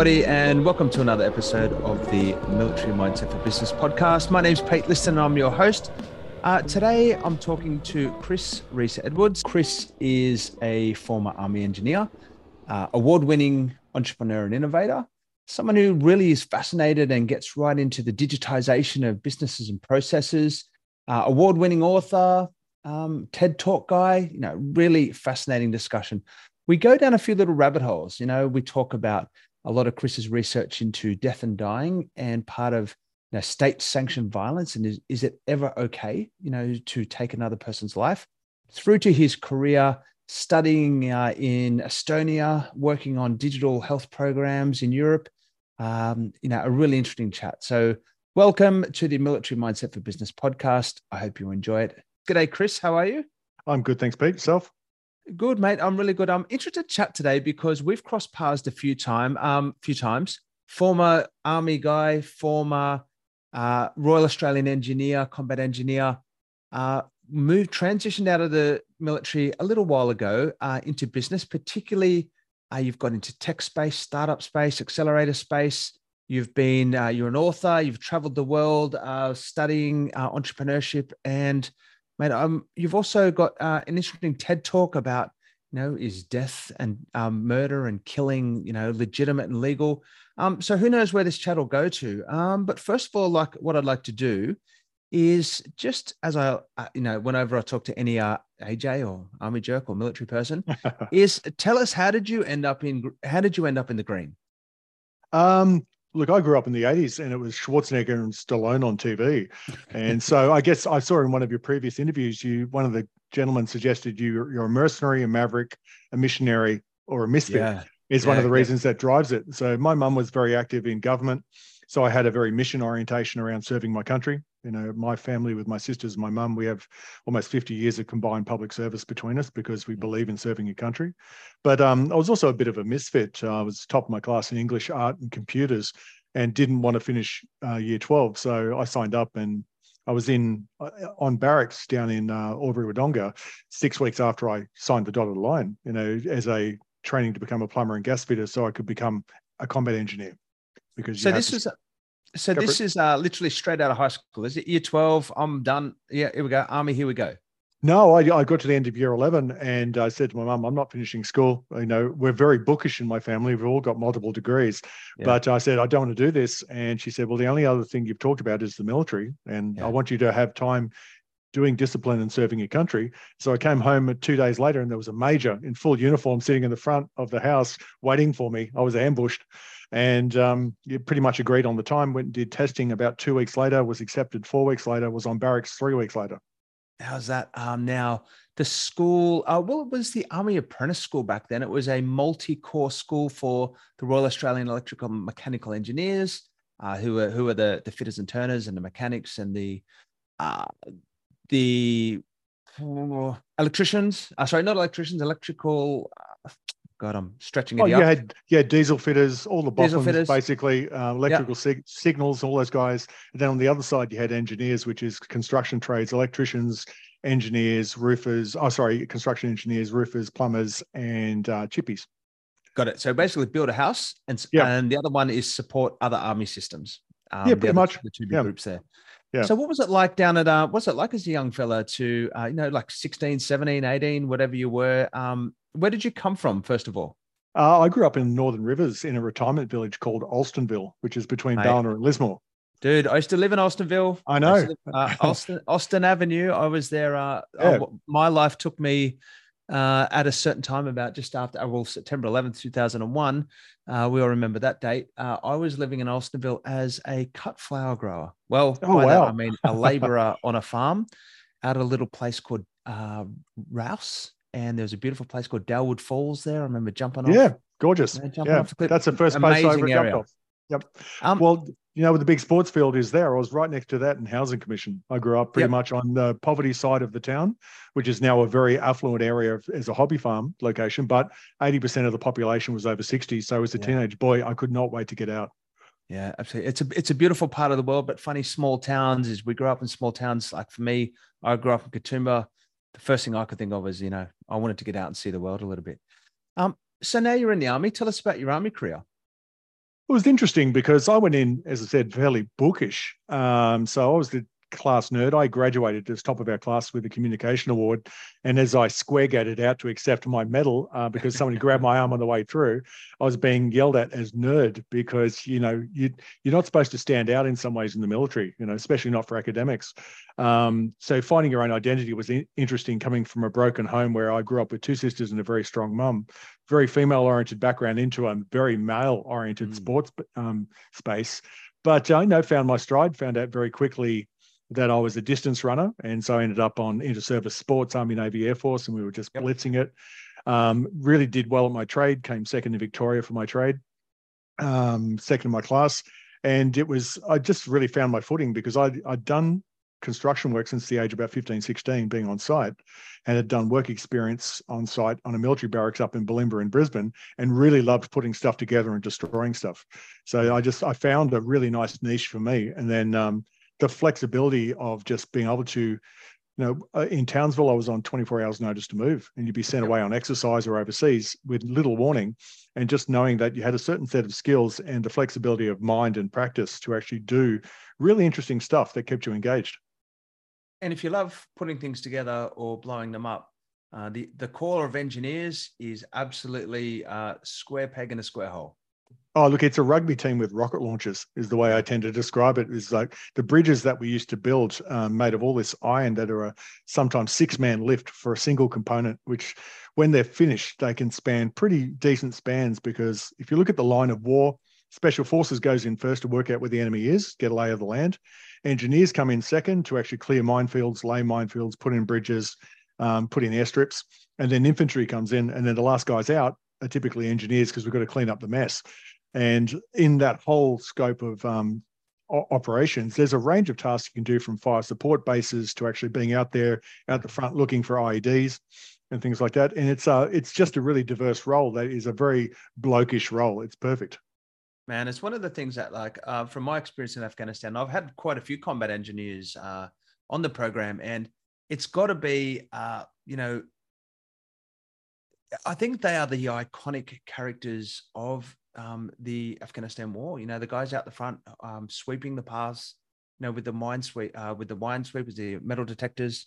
Everybody, and welcome to another episode of the Military Mindset for Business podcast. My name's Pete Liston, and I'm your host. Uh, today, I'm talking to Chris Rhyss Edwards. Chris is a former Army engineer, uh, award winning entrepreneur and innovator, someone who really is fascinated and gets right into the digitization of businesses and processes, uh, award winning author, um, TED Talk guy, you know, really fascinating discussion. We go down a few little rabbit holes. You know, we talk about a lot of Chris's research into death and dying and part of you know, state sanctioned violence and is, is it ever okay, you know, to take another person's life through to his career studying uh, in Estonia, working on digital health programs in Europe. Um, you know, a really interesting chat. So, welcome to the Military Mindset for Business podcast. I hope you enjoy it. G'day, Chris. How are you? I'm good, thanks, Pete. Yourself? Good, mate. I'm really good. I'm interested to chat today because we've crossed paths a few time, um, few times. Former army guy, former uh, Royal Australian engineer, combat engineer, uh, moved, transitioned out of the military a little while ago uh, into business, particularly uh, you've got into tech space, startup space, accelerator space. You've been, uh, you're an author, you've traveled the world uh, studying entrepreneurship. And, mate, um, you've also got an interesting TED talk about you know, is death and um, murder and killing, you know, legitimate and legal? Um, so who knows where this chat will go to? Um, but first of all, like what I'd like to do is just as I, uh, you know, whenever I talk to any uh, AJ or army jerk or military person, is tell us how did you end up in how did you end up in the green? Um, look, I grew up in the 80s and it was Schwarzenegger and Stallone on TV. And so I guess I saw in one of your previous interviews, you one of the gentlemen suggested you you're a mercenary, a maverick, a missionary, or a misfit yeah. is yeah, one of the reasons yeah. that drives it. So my mum was very active in government. So I had a very mission orientation around serving my country. You know, my family with my sisters, my mum, we have almost 50 years of combined public service between us because we believe in serving your country. But um, I was also a bit of a misfit. Uh, I was top of my class in English, art, and computers, and didn't want to finish uh, year 12. So I signed up and I was in uh, on barracks down in uh, Albury Wodonga six weeks after I signed the dotted line, you know, as a training to become a plumber and gas fitter so I could become a combat engineer. Because so this was so this is uh, literally straight out of high school. Is it year 12? I'm done. Yeah, here we go. Army, here we go. No, I, I got to the end of year 11 and I said to my mum, I'm not finishing school. You know, we're very bookish in my family. We've all got multiple degrees. Yeah. But I said, I don't want to do this. And she said, Well, the only other thing you've talked about is the military. And yeah. I want you to have time doing discipline and serving your country. So I came home two days later and there was a major in full uniform sitting in the front of the house waiting for me. I was ambushed and um, you pretty much agreed on the time. Went and did testing about two weeks later. Was accepted four weeks later. Was on barracks three weeks later. How's that? Um, now the school. Uh, well, it was the Army Apprentice School back then. It was a multi-course school for the Royal Australian Electrical Mechanical Engineers, uh, who are who are the the fitters and turners and the mechanics and the uh, the electricians. Uh, sorry, not electricians. Electrical. God, I'm stretching it. Oh, you had yeah, diesel fitters, all the fitters, basically uh, electrical yep. sig- signals, all those guys. And then on the other side, you had engineers, which is construction trades, electricians, engineers, roofers. Oh, sorry, construction engineers, roofers, plumbers, and uh, chippies. Got it. So basically, build a house, and yep. and the other one is support other army systems. Um, yeah, pretty much. The two big groups there. Yeah. So what was it like down at uh what's it like as a young fella to uh, you know like 16, 17, 18, whatever you were um where did you come from, first of all? Uh, I grew up in Northern Rivers in a retirement village called Alstonville, which is between Mate. Ballina and Lismore. Dude, I used to live in Alstonville. I know. I live, uh, Austin, Austin Avenue. I was there. Uh, yeah. uh, my life took me uh, at a certain time, about just after, uh, well, September 11th, 2001. Uh, we all remember that date. I was living in Alstonville as a cut flower grower. Well, oh, by wow. that I mean a laborer on a farm out at a little place called Rous and there was a beautiful place called Dalwood Falls there. I remember jumping off. Yeah, gorgeous. yeah, that's the first place I ever jumped off. Yep. Um, well, you know, where the big sports field is there. I was right next to that in Housing Commission. I grew up pretty yep. much on the poverty side of the town, which is now a very affluent area as a hobby farm location. But 80% of the population was over 60. So as a yeah. teenage boy, I could not wait to get out. Yeah, absolutely. It's a it's a beautiful part of the world, but funny small towns is we grew up in small towns. Like for me, I grew up in Katoomba the first thing I could think of was, you know, I wanted to get out and see the world a little bit. Um, so now you're in the army. Tell us about your army career. It was interesting because I went in, as I said, fairly bookish. Um, so I was the class nerd. I graduated as top of our class with a communication award. And as I square gated out to accept my medal uh, because somebody grabbed my arm on the way through, I was being yelled at as nerd because, you know, you, you're not supposed to stand out in some ways in the military, you know, especially not for academics. Um, so finding your own identity was in- interesting coming from a broken home where I grew up with two sisters and a very strong mum, very female oriented background into a very male oriented mm. sports um, space. But I know found my stride, found out very quickly that I was a distance runner. And so I ended up on inter-service sports, Army, Navy, Air Force, and we were just yep. blitzing it. Um, really did well at my trade, came second in Victoria for my trade, um, second in my class. And it was, I just really found my footing because I'd, I'd done construction work since the age of about 15, 16, being on site, and had done work experience on site on a military barracks up in Bulimba in Brisbane, and really loved putting stuff together and destroying stuff. So I just I found a really nice niche for me, and then um, the flexibility of just being able to, you know, uh, in Townsville, I was on 24 hours notice to move, and you'd be sent away on exercise or overseas with little warning. And just knowing that you had a certain set of skills and the flexibility of mind and practice to actually do really interesting stuff that kept you engaged. And if you love putting things together or blowing them up, uh, the the corps of engineers is absolutely uh, square peg in a square hole. Oh, look, it's a rugby team with rocket launchers, is the way I tend to describe it. Is like the bridges that we used to build, um, made of all this iron that are a sometimes six man lift for a single component, which when they're finished, they can span pretty decent spans. Because if you look at the line of war, special forces goes in first to work out where the enemy is, get a lay of the land. Engineers come in second to actually clear minefields, lay minefields, put in bridges, um, put in airstrips. And then infantry comes in, and then the last guys out are typically engineers because we've got to clean up the mess. And in that whole scope of um, operations, there's a range of tasks you can do from fire support bases to actually being out there out the front looking for IEDs and things like that. And it's uh, it's just a really diverse role that is a very blokish role. It's perfect. Man, it's one of the things that, like, uh, from my experience in Afghanistan, I've had quite a few combat engineers uh, on the program, and it's got to be, uh, you know, I think they are the iconic characters of um, the Afghanistan war. You know, the guys out the front um, sweeping the paths, you know, with the mine sweep, uh, with the mine sweepers, the metal detectors.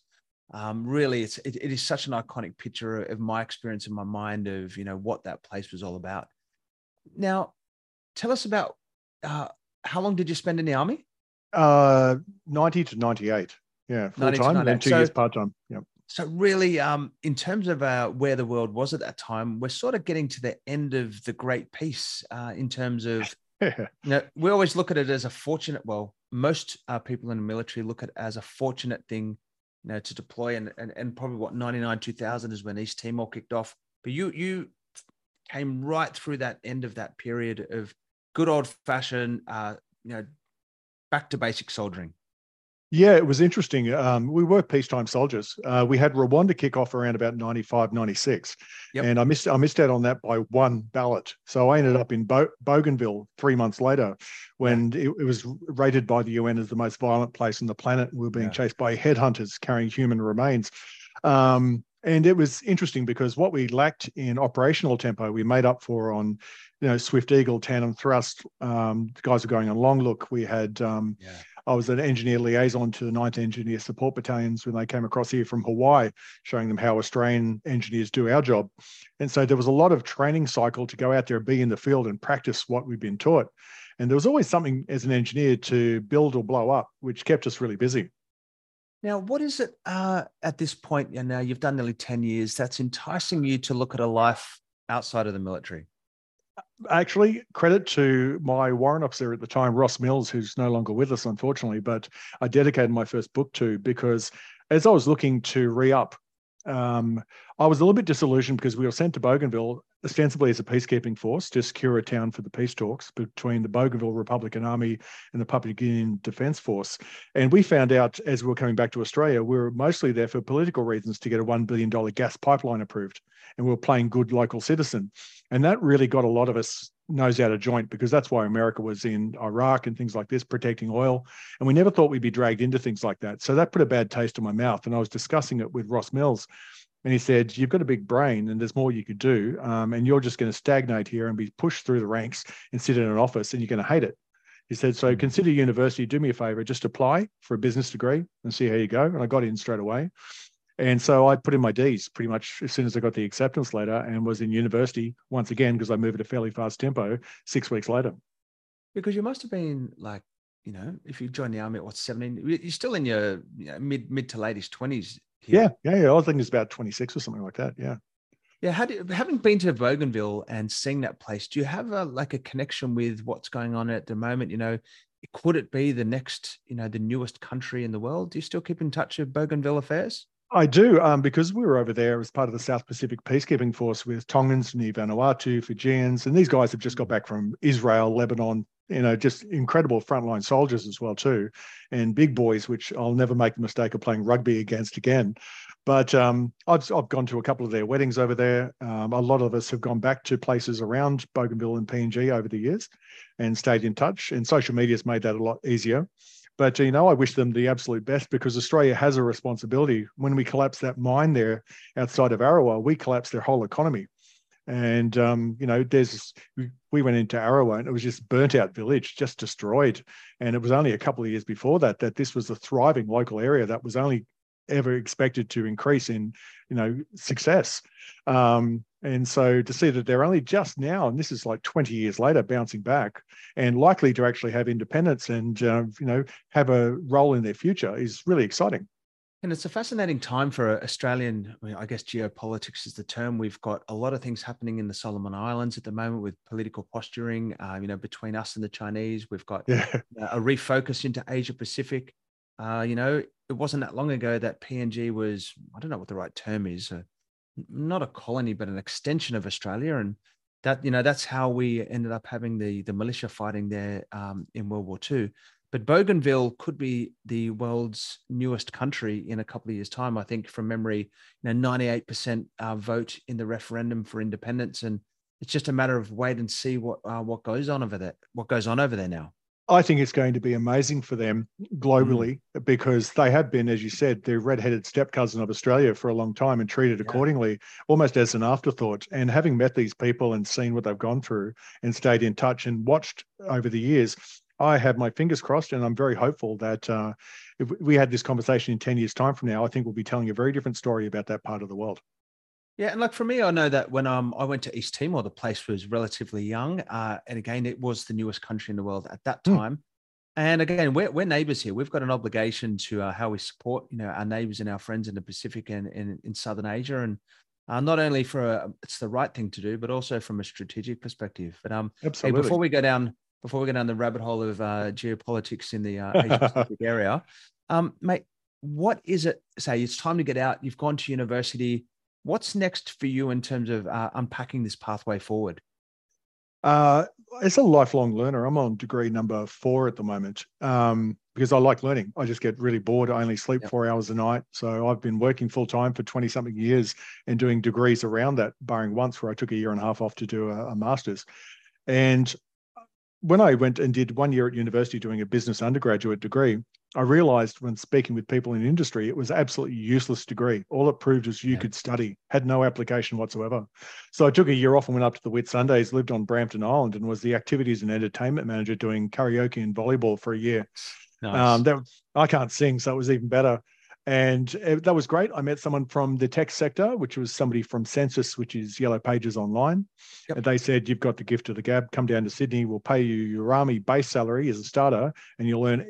Um, really, it's it, it is such an iconic picture of my experience in my mind of you know what that place was all about. Now, tell us about uh, how long did you spend in the army? Uh, ninety to ninety-eight. Yeah, full time, and then two so, years part time. Yeah. So really, um, in terms of uh, where the world was at that time, we're sort of getting to the end of the Great Peace uh, in terms of, you know, we always look at it as a fortunate. Well, most uh, people in the military look at it as a fortunate thing, you know, to deploy, and and, and probably what ninety nine two thousand is when East Timor kicked off. But you you came right through that end of that period of good old fashioned, uh, you know, back to basic soldiering. Yeah, it was interesting. Um, we were peacetime soldiers. Uh, we had Rwanda kick off around about 95, 96. Yep. And I missed I missed out on that by one ballot. So I ended up in Bo- Bougainville three months later when yeah. it, it, was rated by the UN as the most violent place on the planet. We were being yeah. chased by headhunters carrying human remains. Um, and it was interesting because what we lacked in operational tempo, we made up for on, you know, Swift Eagle, tandem thrust. Um, the guys were going on long look. We had um, yeah I was an engineer liaison to the 9th Engineer Support Battalions when they came across here from Hawaii, showing them how Australian engineers do our job. And so there was a lot of training cycle to go out there, and be in the field, and practice what we've been taught. And there was always something as an engineer to build or blow up, which kept us really busy. Now, what is it uh, at this point? And now you've done nearly 10 years that's enticing you to look at a life outside of the military? Actually credit to my warrant officer at the time ross mills who's no longer with us unfortunately but i dedicated my first book to because as i was looking to re-up um, i was a little bit disillusioned because we were sent to bougainville ostensibly as a peacekeeping force to secure a town for the peace talks between the bougainville republican army and the papua New guinean defence force and we found out as we were coming back to australia we were mostly there for political reasons to get a $1 billion gas pipeline approved and we were playing good local citizen. And that really got a lot of us nose out of joint because that's why America was in Iraq and things like this, protecting oil. And we never thought we'd be dragged into things like that. So that put a bad taste in my mouth. And I was discussing it with Ross Mills. And he said, You've got a big brain and there's more you could do. Um, and you're just going to stagnate here and be pushed through the ranks and sit in an office and you're going to hate it. He said, So hmm. consider university, do me a favor, just apply for a business degree and see how you go. And I got in straight away. And so I put in my D's pretty much as soon as I got the acceptance letter and was in university once again because I moved at a fairly fast tempo six weeks later. Because you must have been like, you know, if you joined the army at what, 17, you're still in your you know, mid mid to late 20s. Yeah, yeah, yeah. I think it's about 26 or something like that. Yeah. Yeah, how do, having been to Bougainville and seeing that place, do you have a like a connection with what's going on at the moment? You know, could it be the next, you know, the newest country in the world? Do you still keep in touch with Bougainville affairs? I do, um, because we were over there as part of the South Pacific Peacekeeping Force with Tongans, Ni-Vanuatu, Fijians, and these guys have just got back from Israel, Lebanon, you know, just incredible frontline soldiers as well too, and big boys, which I'll never make the mistake of playing rugby against again. But um, I've, I've gone to a couple of their weddings over there. Um, a lot of us have gone back to places around Bougainville and PNG over the years, and stayed in touch. And social media has made that a lot easier. But you know, I wish them the absolute best because Australia has a responsibility. When we collapse that mine there outside of Arawa, we collapse their whole economy. And um, you know, there's we went into Arawa and it was just burnt out village, just destroyed. And it was only a couple of years before that that this was a thriving local area that was only ever expected to increase in you know success um, and so to see that they're only just now and this is like 20 years later bouncing back and likely to actually have independence and uh, you know have a role in their future is really exciting and it's a fascinating time for Australian, I, mean, I, guess geopolitics is the term. We've got a lot of things happening in the Solomon Islands at the moment with political posturing, uh, you know, between us and the Chinese. We've got yeah. a refocus into Asia Pacific. Uh, you know, it wasn't that long ago that PNG was, I don't know what the right term is, uh, not a colony, but an extension of Australia. And that, you know, that's how we ended up having the, the militia fighting there um, in World War II. But Bougainville could be the world's newest country in a couple of years' time. I think from memory, you know, 98% uh, vote in the referendum for independence. And it's just a matter of wait and see what uh, what goes on over there, what goes on over there now. I think it's going to be amazing for them globally mm. because they have been, as you said, the red-headed step cousin of Australia for a long time and treated yeah. accordingly, almost as an afterthought. And having met these people and seen what they've gone through and stayed in touch and watched over the years, I have my fingers crossed, and I'm very hopeful that uh, if we had this conversation in ten years' time from now, I think we'll be telling a very different story about that part of the world. Yeah, and like for me, I know that when um I went to East Timor, the place was relatively young, uh, and again, it was the newest country in the world at that hmm. time. Mm. And again, we're, we're neighbors here. We've got an obligation to uh, how we support, you know, our neighbors and our friends in the Pacific and, and in Southern Asia, and uh, not only for a, it's the right thing to do, but also from a strategic perspective. But um, Absolutely. Hey, before we go down, before we go down the rabbit hole of uh, geopolitics in the uh, Asia Pacific area, um, mate, what is it? Say it's time to get out. You've gone to university What's next for you in terms of uh, unpacking this pathway forward? Uh, as a lifelong learner, I'm on degree number four at the moment um, because I like learning. I just get really bored. I only sleep yep. four hours a night. So I've been working full time for 20 something years and doing degrees around that, barring once where I took a year and a half off to do a, a master's. And when I went and did one year at university doing a business undergraduate degree, I realized when speaking with people in industry, it was absolutely useless degree. All it proved was you yeah. could study, had no application whatsoever. So I took a year off and went up to the Whitsundays, lived on Brampton Island, and was the activities and entertainment manager doing karaoke and volleyball for a year. Nice. Um, that, I can't sing, so it was even better and that was great. I met someone from the tech sector, which was somebody from Sensis, which is Yellow Pages Online. Yep. And they said, You've got the gift of the gab, come down to Sydney, we'll pay you your army base salary as a starter, and you'll earn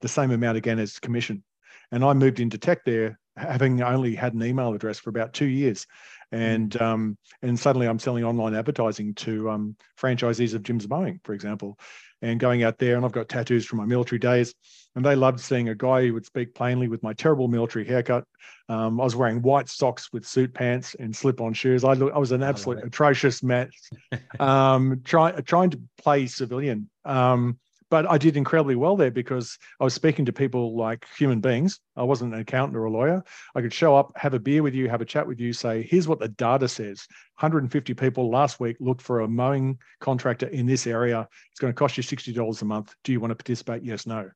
the same amount again as commission. And I moved into tech there, having only had an email address for about two years. And mm. um, and suddenly I'm selling online advertising to um, franchisees of Jim's Mowing, for example and going out there. And I've got tattoos from my military days. And they loved seeing a guy who would speak plainly with my terrible military haircut. Um, I was wearing white socks with suit pants and slip on shoes. I, look, I was an absolute atrocious mess, um, try, trying to play civilian. Um, but I did incredibly well there because I was speaking to people like human beings. I wasn't an accountant or a lawyer. I could show up, have a beer with you, have a chat with you, say, here's what the data says 150 people last week looked for a mowing contractor in this area. It's going to cost you $60 a month. Do you want to participate? Yes, no.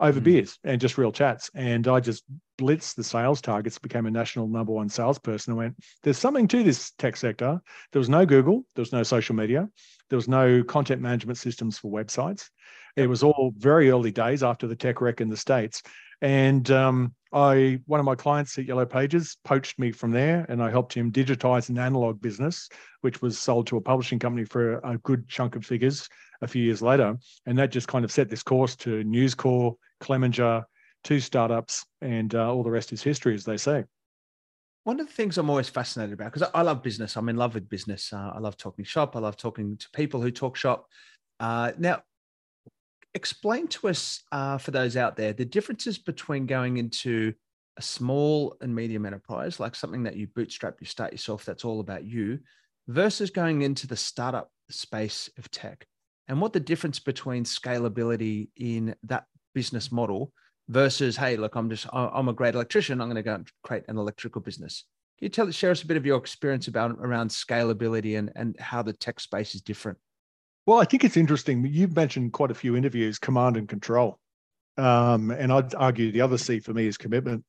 over mm. beers and just real chats. And I just blitzed the sales targets, became a national number one salesperson, and went, "There's something to this tech sector." There was no Google, there was no social media, there was no content management systems for websites. It was all very early days after the tech wreck in the states, and um, I one of my clients at Yellow Pages poached me from there, and I helped him digitize an analog business, which was sold to a publishing company for a good chunk of figures a few years later, and that just kind of set this course to News Corp, Clemenger, two startups, and uh, all the rest is history, as they say. One of the things I'm always fascinated about, because I love business, I'm in love with business. Uh, I love talking shop. I love talking to people who talk shop. Uh, now, explain to us, uh, for those out there, the differences between going into a small and medium enterprise, like something that you bootstrap, you start yourself, that's all about you, versus going into the startup space of tech, and what the difference between scalability in that business model versus, hey, look, I'm just, I'm a great electrician, I'm going to go and create an electrical business. Can you tell, share us a bit of your experience about around scalability and, and how the tech space is different? Well, I think it's interesting. You've mentioned quite a few interviews, command and control. Um, and I'd argue the other C for me is commitment.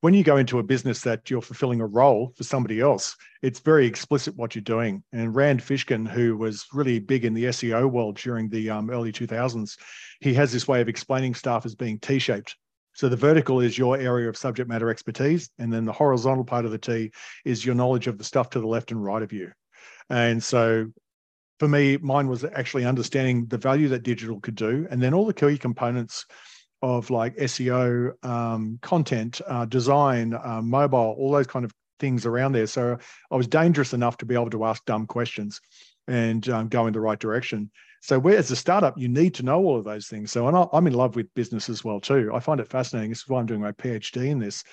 When you go into a business that you're fulfilling a role for somebody else, it's very explicit what you're doing. And Rand Fishkin, who was really big in the SEO world during the um, early 2000s, he has this way of explaining stuff as being T-shaped. So the vertical is your area of subject matter expertise, and then the horizontal part of the T is your knowledge of the stuff to the left and right of you. And so for me, mine was actually understanding the value that digital could do, and then all the key components of like SEO, um, content, uh, design, uh, mobile, all those kind of things around there. So I was dangerous enough to be able to ask dumb questions and um, go in the right direction. So where as a startup, you need to know all of those things. So and I'm in love with business as well too. I find it fascinating. This is why I'm doing my PhD in this,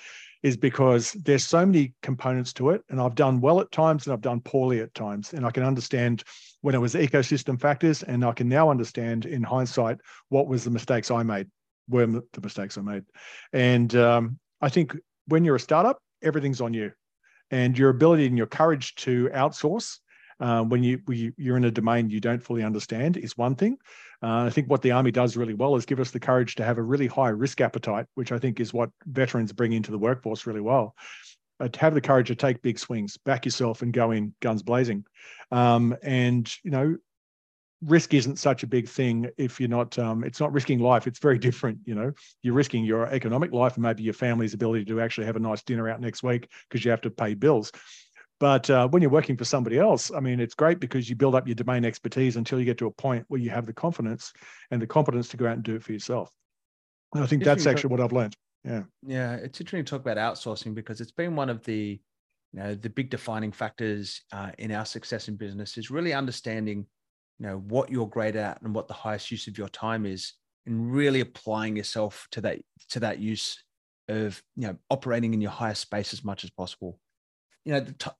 is because there's so many components to it, and I've done well at times and I've done poorly at times, and I can understand when it was ecosystem factors, and I can now understand in hindsight what was the mistakes I made, were the mistakes I made, and um, I think when you're a startup, everything's on you, and your ability and your courage to outsource uh, when you you're in a domain you don't fully understand is one thing. Uh, I think what the army does really well is give us the courage to have a really high risk appetite, which I think is what veterans bring into the workforce really well uh, to have the courage to take big swings, back yourself, and go in guns blazing. Um, and you know, risk isn't such a big thing if you're not. Um, it's not risking life. It's very different. You know, you're risking your economic life and maybe your family's ability to actually have a nice dinner out next week because you have to pay bills. But uh, when you're working for somebody else, I mean, it's great because you build up your domain expertise until you get to a point where you have the confidence and the competence to go out and do it for yourself. And I think that's actually what I've learned. Yeah. Yeah it's interesting to talk about outsourcing because it's been one of the you know the big defining factors uh, in our success in business is really understanding you know what you're great at and what the highest use of your time is and really applying yourself to that to that use of you know operating in your highest space as much as possible you know the t-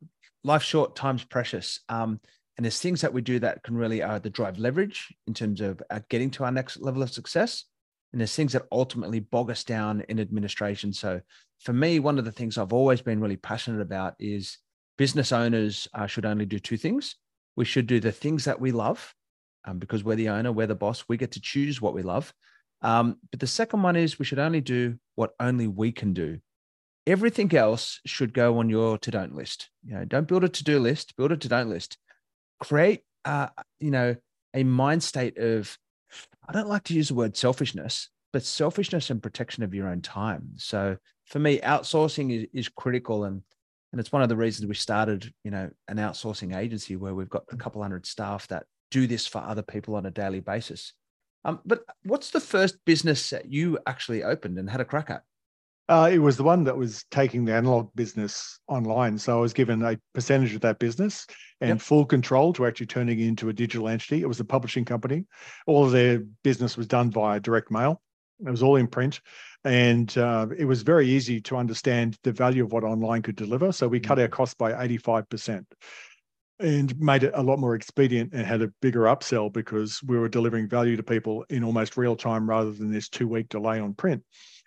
life short time's precious um, and there's things that we do that can really uh, the drive leverage in terms of uh, getting to our next level of success and there's things that ultimately bog us down in administration. So for me, one of the things I've always been really passionate about is business owners uh, should only do two things. We should do the things that we love um, because we're the owner, we're the boss, we get to choose what we love. Um, but the second one is we should only do what only we can do. Everything else should go on your to don't list. You know, don't build a to do list, build a to don't list. Create, uh, you know, a mind state of I don't like to use the word selfishness, but selfishness and protection of your own time. So for me, outsourcing is, is critical and and it's one of the reasons we started, you know, an outsourcing agency where we've got a couple hundred staff that do this for other people on a daily basis. Um, but what's the first business that you actually opened and had a crack at? Uh, it was the one that was taking the analog business online. So I was given a percentage of that business and yep. full control to actually turning it into a digital entity. It was a publishing company. All of their business was done via direct mail. It was all in print. And uh, it was very easy to understand the value of what online could deliver. So we cut our mm. costs by 85% and made it a lot more expedient and had a bigger upsell because we were delivering value to people in almost real time rather than this two week delay on print.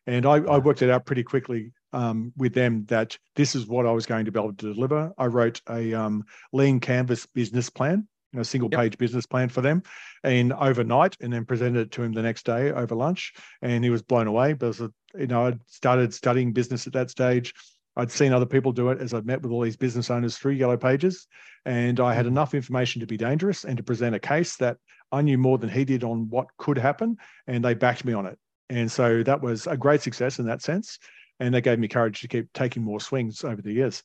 And I, I worked it out pretty quickly um, with them that this is what I was going to be able to deliver. I wrote a um, lean canvas business plan you know, single page yep. business plan for them and overnight and then presented it to him the next day over lunch. And he was blown away because, you know, I'd started studying business at that stage. I'd seen other people do it as I'd met with all these business owners through Yellow Pages. And I had enough information to be dangerous and to present a case that I knew more than he did on what could happen. And they backed me on it. And so that was a great success in that sense. And that gave me courage to keep taking more swings over the years.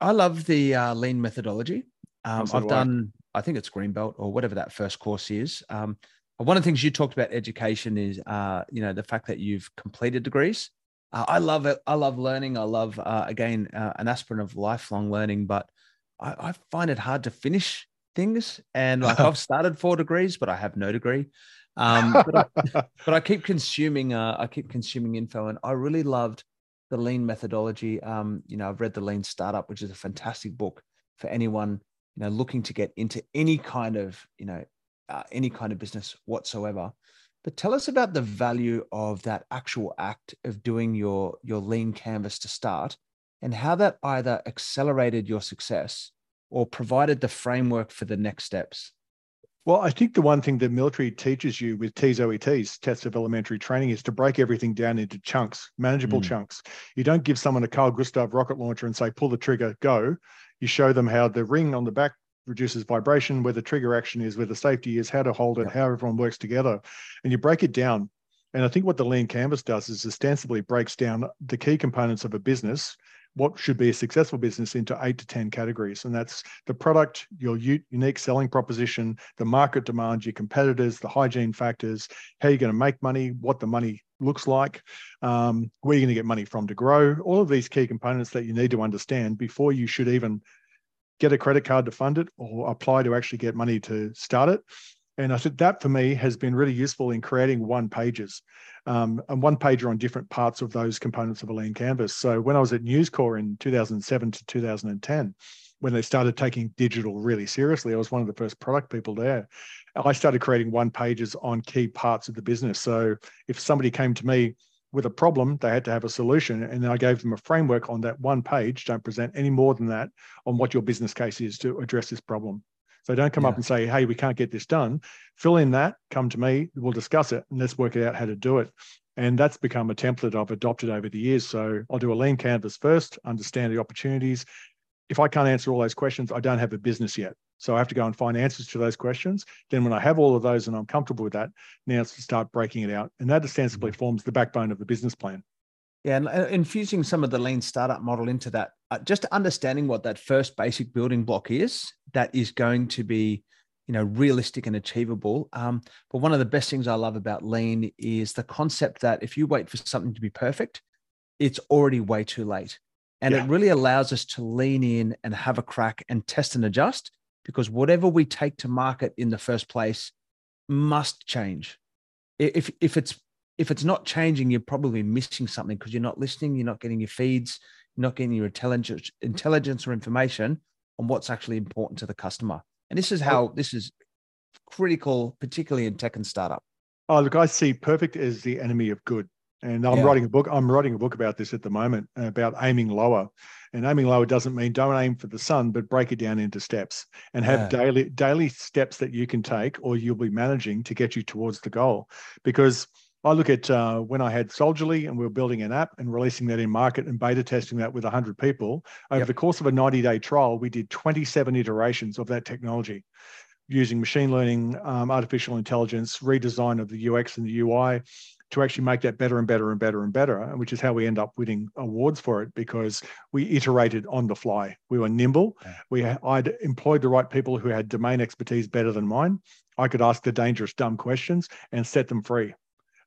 I love the uh, lean methodology. Um, I've done, I. I think it's Greenbelt or whatever that first course is. Um, one of the things you talked about education is, uh, you know, the fact that you've completed degrees. Uh, I love it. I love learning. I love, uh, again, uh, an aspirant of lifelong learning, but I, I, find it hard to finish things. And like I've started four degrees, but I have no degree. Um, but, I, but, I, keep consuming, uh, I keep consuming info, and I really loved the lean methodology. Um, you know, I've read the Lean Startup, which is a fantastic book for anyone you know looking to get into any kind of you know uh, any kind of business whatsoever. But tell us about the value of that actual act of doing your your lean canvas to start, and how that either accelerated your success or provided the framework for the next steps. Well, I think the one thing the military teaches you with TOETs, tests of elementary training, is to break everything down into chunks, manageable mm. chunks. You don't give someone a Carl Gustav rocket launcher and say, pull the trigger, go. You show them how the ring on the back reduces vibration, where the trigger action is, where the safety is, how to hold it, yeah. how everyone works together. And you break it down. And I think what the lean canvas does is ostensibly breaks down the key components of a business what should be a successful business into eight to 10 categories. And that's the product, your unique selling proposition, the market demand, your competitors, the hygiene factors, how you're going to make money, what the money looks like, um, where you're going to get money from to grow, all of these key components that you need to understand before you should even get a credit card to fund it or apply to actually get money to start it. And I think that for me has been really useful in creating one pages um, and one pager on different parts of those components of a lean canvas. So when I was at News Corp in 2007 to 2010, when they started taking digital really seriously, I was one of the first product people there. I started creating one pages on key parts of the business. So if somebody came to me with a problem, they had to have a solution. And I gave them a framework on that one page. Don't present any more than that on what your business case is to address this problem. So don't come yeah. up and say, hey, we can't get this done. Fill in that, come to me, we'll discuss it, and let's work out how to do it. And that's become a template I've adopted over the years. So I'll do a lean canvas first, understand the opportunities. If I can't answer all those questions, I don't have a business yet. So I have to go and find answers to those questions. Then when I have all of those and I'm comfortable with that, now it's to start breaking it out. And that ostensibly mm-hmm. forms the backbone of the business plan. Yeah, and uh, infusing some of the lean startup model into that, uh, just understanding what that first basic building block is, that is going to be, you know, realistic and achievable. Um, but one of the best things I love about lean is the concept that if you wait for something to be perfect, it's already way too late, and yeah. it really allows us to lean in and have a crack and test and adjust because whatever we take to market in the first place must change. If if it's if it's not changing, you're probably missing something because you're not listening, you're not getting your feeds, you're not getting your intelligence, intelligence or information on what's actually important to the customer. And this is how this is critical, particularly in tech and startup. Oh, look, I see perfect as the enemy of good. And I'm yeah. writing a book. I'm writing a book about this at the moment about aiming lower. And aiming lower doesn't mean don't aim for the sun, but break it down into steps and have yeah. daily daily steps that you can take or you'll be managing to get you towards the goal. Because I look at uh, when I had Soldierly and we were building an app and releasing that in market and beta testing that with 100 people. Over yep. the course of a 90 day trial, we did 27 iterations of that technology using machine learning, um, artificial intelligence, redesign of the UX and the UI to actually make that better and better and better and better, which is how we end up winning awards for it because we iterated on the fly. We were nimble. Yeah. We I'd employed the right people who had domain expertise better than mine. I could ask the dangerous, dumb questions and set them free.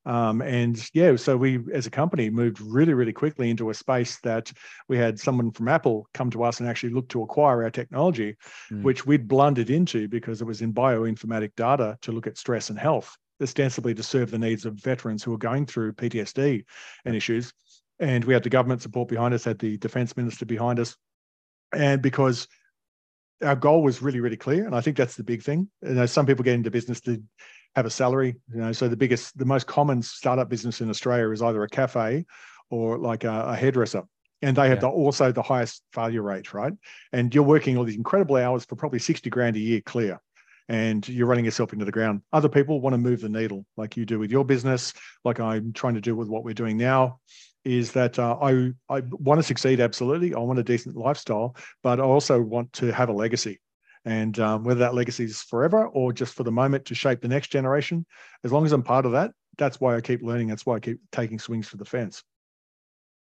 Um, and yeah, so we as a company moved really, really quickly into a space that we had someone from Apple come to us and actually look to acquire our technology, mm. which we'd blundered into because it was in bioinformatic data to look at stress and health, ostensibly to serve the needs of veterans who are going through PTSD and issues. And we had the government support behind us, had the defense minister behind us. And because our goal was really, really clear. And I think that's the big thing. You know, some people get into business to have a salary. You know, so the biggest, the most common startup business in Australia is either a cafe or like a, a hairdresser. And they have yeah. the, also the highest failure rate, right? And you're working all these incredible hours for probably 60 grand a year clear. and you're running yourself into the ground. Other people want to move the needle, like you do with your business, like I'm trying to do with what we're doing now. Is that uh, I I want to succeed absolutely. I want a decent lifestyle, but I also want to have a legacy. And um, whether that legacy is forever or just for the moment to shape the next generation, as long as I'm part of that, that's why I keep learning. That's why I keep taking swings for the fence.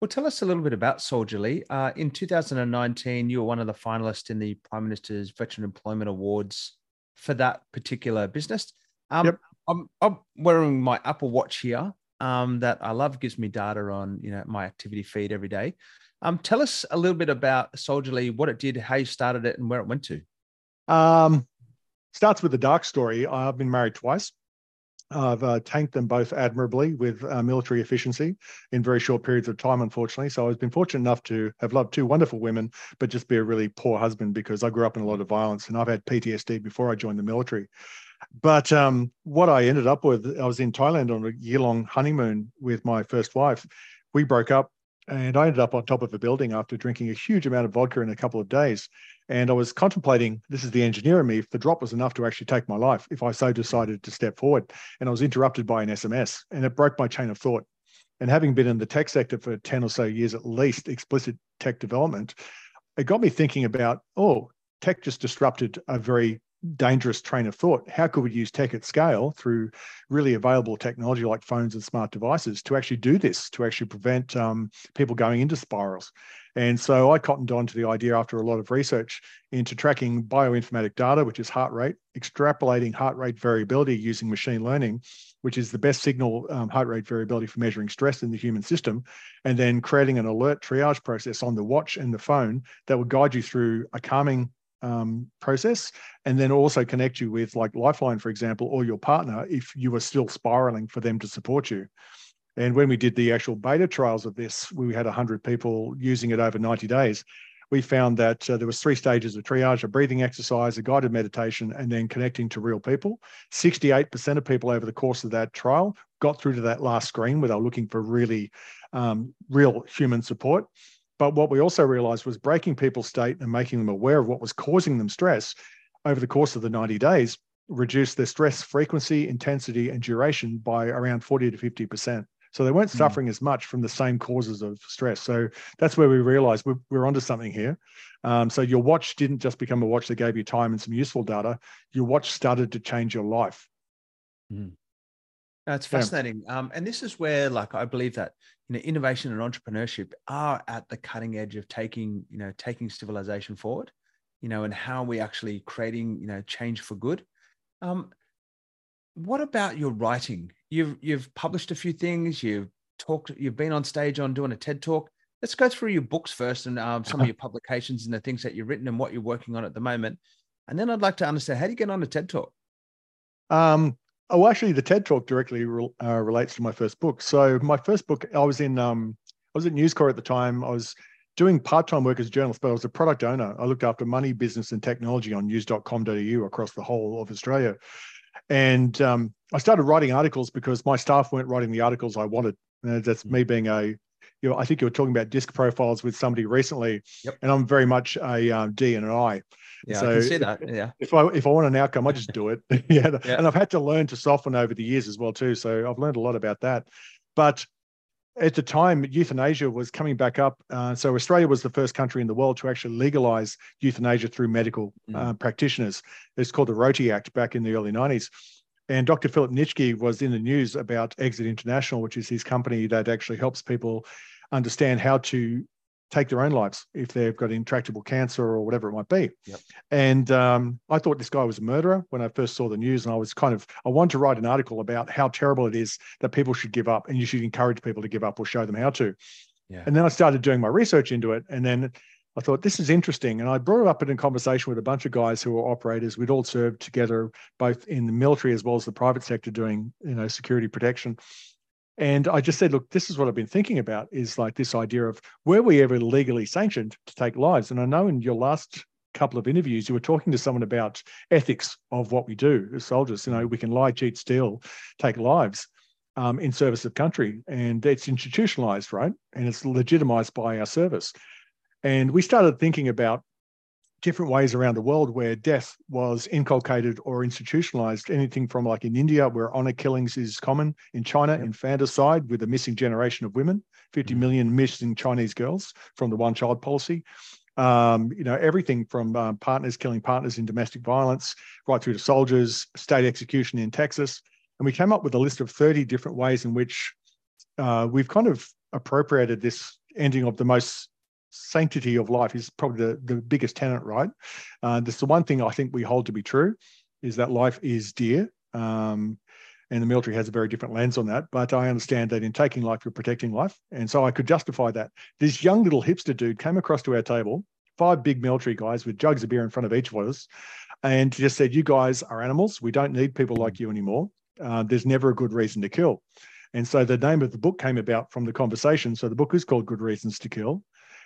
Well, tell us a little bit about Soldierly. Uh, in 2019, you were one of the finalists in the Prime Minister's Veteran Employment Awards for that particular business. Um, yep. I'm, I'm, wearing my Apple Watch here um, that I love. Gives me data on you know my activity feed every day. Um, tell us a little bit about Soldierly, what it did, how you started it, and where it went to. Um, starts with the dark story. I've been married twice. I've uh, tanked them both admirably with uh, military efficiency in very short periods of time, unfortunately. So I've been fortunate enough to have loved two wonderful women, but just be a really poor husband because I grew up in a lot of violence and I've had PTSD before I joined the military. But um, what I ended up with, I was in Thailand on a year long honeymoon with my first wife. We broke up and I ended up on top of a building after drinking a huge amount of vodka in a couple of days. And I was contemplating this is the engineer in me. If the drop was enough to actually take my life, if I so decided to step forward. And I was interrupted by an SMS and it broke my chain of thought. And having been in the tech sector for 10 or so years at least, explicit tech development, it got me thinking about, oh, tech just disrupted a very dangerous train of thought. How could we use tech at scale through really available technology like phones and smart devices to actually do this, to actually prevent um, people going into spirals? And so I cottoned on to the idea after a lot of research into tracking bioinformatic data, which is heart rate, extrapolating heart rate variability using machine learning, which is the best signal um, heart rate variability for measuring stress in the human system, and then creating an alert triage process on the watch and the phone that would guide you through a calming um, process and then also connect you with like lifeline for example or your partner if you are still spiraling for them to support you and when we did the actual beta trials of this, we had 100 people using it over 90 days. We found that uh, there was three stages of triage: a breathing exercise, a guided meditation, and then connecting to real people. 68% of people over the course of that trial got through to that last screen where they were looking for really um, real human support. But what we also realized was breaking people's state and making them aware of what was causing them stress over the course of the 90 days reduced their stress frequency, intensity, and duration by around 40 to 50%. So they weren't mm. suffering as much from the same causes of stress. So that's where we realized we're, we're onto something here. Um, so your watch didn't just become a watch that gave you time and some useful data. Your watch started to change your life. Mm. That's fascinating. Yeah. Um, and this is where, like, I believe that you know, innovation and entrepreneurship are at the cutting edge of taking, you know, taking civilization forward. You know, and how we actually creating, you know, change for good. Um, what about your writing? You've you've published a few things. You've talked. You've been on stage on doing a TED talk. Let's go through your books first and um, some of your publications and the things that you've written and what you're working on at the moment. And then I'd like to understand how do you get on a TED talk? Um, oh, actually, the TED talk directly re- uh, relates to my first book. So my first book, I was in um, I was at News Corp at the time. I was doing part-time work as a journalist, but I was a product owner. I looked after money, business, and technology on news.com.au across the whole of Australia. And um, I started writing articles because my staff weren't writing the articles I wanted. Uh, that's me mm. being a, you know, I think you were talking about disc profiles with somebody recently, yep. and I'm very much a um, D and an I. Yeah, so I can see that. Yeah. If I if I want an outcome, I just do it. yeah. yeah. And I've had to learn to soften over the years as well too. So I've learned a lot about that. But at the time, euthanasia was coming back up. Uh, so Australia was the first country in the world to actually legalize euthanasia through medical mm. uh, practitioners. It's called the Roti Act back in the early 90s. And Dr. Philip Nitschke was in the news about Exit International, which is his company that actually helps people understand how to take their own lives if they've got intractable cancer or whatever it might be. Yep. And um, I thought this guy was a murderer when I first saw the news, and I was kind of I wanted to write an article about how terrible it is that people should give up, and you should encourage people to give up or show them how to. Yeah. And then I started doing my research into it, and then I thought this is interesting, and I brought it up in a conversation with a bunch of guys who were operators. We'd all served together, both in the military as well as the private sector, doing you know security protection. And I just said, look, this is what I've been thinking about is like this idea of were we ever legally sanctioned to take lives? And I know in your last couple of interviews, you were talking to someone about ethics of what we do as soldiers. You know, we can lie, cheat, steal, take lives um, in service of country. And it's institutionalized, right? And it's legitimized by our service. And we started thinking about different ways around the world where death was inculcated or institutionalized. Anything from like in India, where honor killings is common, in China, yep. infanticide with a missing generation of women, 50 mm-hmm. million missing Chinese girls from the one child policy. Um, you know, everything from uh, partners killing partners in domestic violence, right through to soldiers, state execution in Texas. And we came up with a list of 30 different ways in which uh, we've kind of appropriated this ending of the most sanctity of life is probably the, the biggest tenet, right? Uh, that's the one thing I think we hold to be true is that life is dear. Um, and the military has a very different lens on that. But I understand that in taking life, you're protecting life. And so I could justify that. This young little hipster dude came across to our table, five big military guys with jugs of beer in front of each of us, and just said, You guys are animals. We don't need people like you anymore. Uh, there's never a good reason to kill. And so the name of the book came about from the conversation. So the book is called Good Reasons to Kill.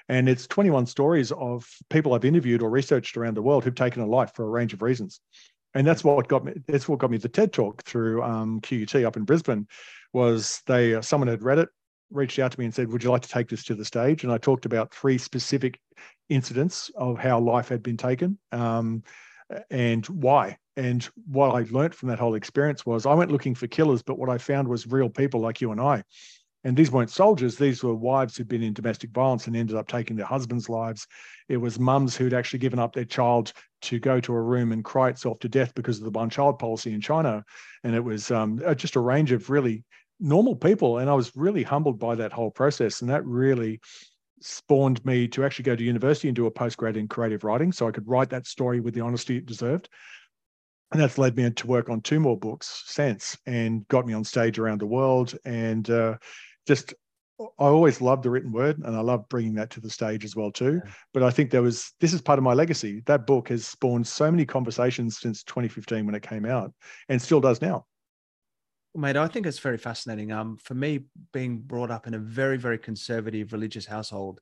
And it's 21 stories of people I've interviewed or researched around the world who've taken a life for a range of reasons. And that's what got me. That's what got me the TED talk through um, QUT up in Brisbane. Was they uh, someone had read it, reached out to me and said, "Would you like to take this to the stage?" And I talked about three specific incidents of how life had been taken um, and why. And what I learned from that whole experience was I went looking for killers, but what I found was real people like you and I and these weren't soldiers these were wives who'd been in domestic violence and ended up taking their husbands lives. It was mums who'd actually given up their child to go to a room and cry itself to death because of the one child policy in china. And it was um, uh, just a range of really normal people. And i was really humbled by that whole process. And that really spawned me to actually go to university and do a postgrad in creative writing so i could write that story with the honesty it deserved. And that's led me to work on two more books since and got me on stage around the world. And uh, just I always loved the written word and I love bringing that to the stage as well too. Yeah. But I think there was this is part of my legacy. That book has spawned so many conversations since 2015 when it came out and still does now. Mate, I think it's very fascinating. Um, for me, being brought up in a very, very conservative religious household,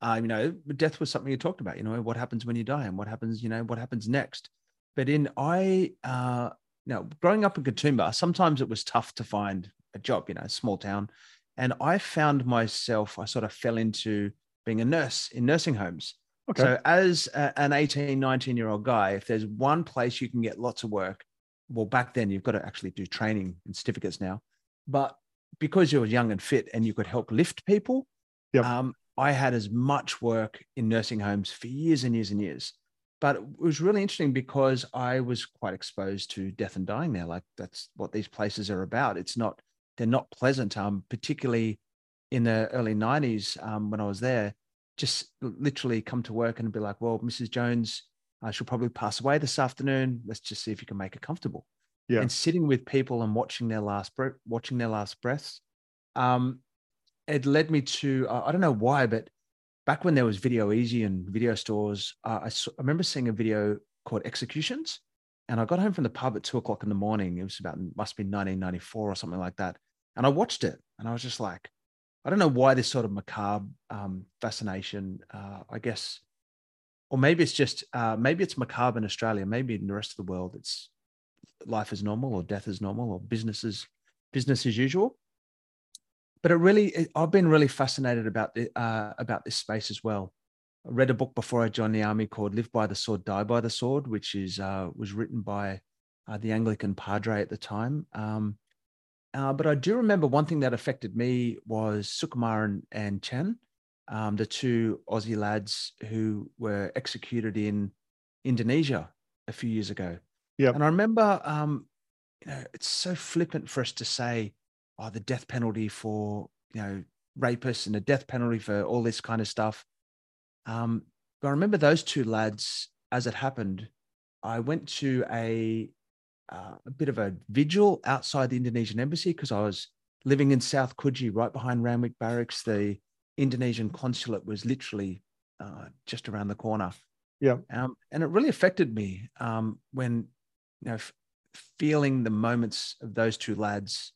uh, you know, death was something you talked about. You know, what happens when you die and what happens, you know, what happens next. But in I, uh, you know, growing up in Katoomba, sometimes it was tough to find a job. You know, small town and I found myself, I sort of fell into being a nurse in nursing homes. Okay. So, as a, an 18, 19 year old guy, if there's one place you can get lots of work, well, back then you've got to actually do training and certificates now. But because you were young and fit and you could help lift people, yep. um, I had as much work in nursing homes for years and years and years. But it was really interesting because I was quite exposed to death and dying there. Like that's what these places are about. It's not they're not pleasant. Um, particularly in the early '90s um, when I was there, just literally come to work and be like, "Well, Mrs. Jones, I she'll probably pass away this afternoon. Let's just see if you can make it comfortable." Yeah. And sitting with people and watching their last breath, watching their last breaths, um, it led me to uh, I don't know why, but back when there was Video Ezy and video stores, uh, I, saw, I remember seeing a video called Executions, and I got home from the pub at two o'clock in the morning. It was about must be 1994 or something like that. And I watched it, and I was just like, I don't know why this sort of macabre um, fascination. Uh, I guess, or maybe it's just uh, maybe it's macabre in Australia. Maybe in the rest of the world, it's life is normal, or death is normal, or business is business as usual. But it really, it, I've been really fascinated about the, uh, about this space as well. Read a book before I joined the army called "Live by the Sword, Die by the Sword," which is uh, was written by uh, the Anglican padre at the time. Um, uh, but I do remember one thing that affected me was Sukumar and, and Chan, um, the two Aussie lads who were executed in Indonesia a few years ago. Yeah, and I remember, um, you know, it's so flippant for us to say, "Oh, the death penalty for you know rapists and the death penalty for all this kind of stuff." Um, but I remember those two lads as it happened. I went to a uh, a bit of a vigil outside the Indonesian embassy because I was living in South Coogee, right behind Randwick Barracks. The Indonesian consulate was literally uh, just around the corner. Yeah, um, and it really affected me um, when you know f- feeling the moments of those two lads,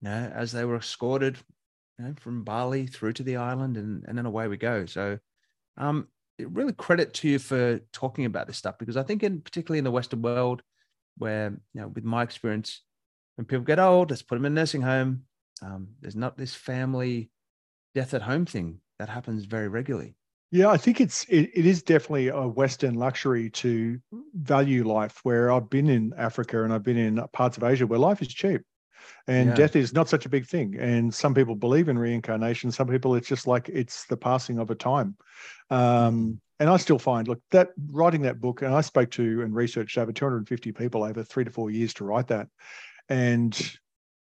you know, as they were escorted, you know, from Bali through to the island, and and then away we go. So um, really credit to you for talking about this stuff because I think, in particularly in the Western world, where you know, with my experience, when people get old, let's put them in a nursing home. Um, there's not this family death at home thing that happens very regularly. Yeah, I think it's it, it is definitely a Western luxury to value life. Where I've been in Africa and I've been in parts of Asia where life is cheap, and yeah. death is not such a big thing. And some people believe in reincarnation. Some people it's just like it's the passing of a time. Um, and I still find look that writing that book, and I spoke to and researched over 250 people over three to four years to write that, and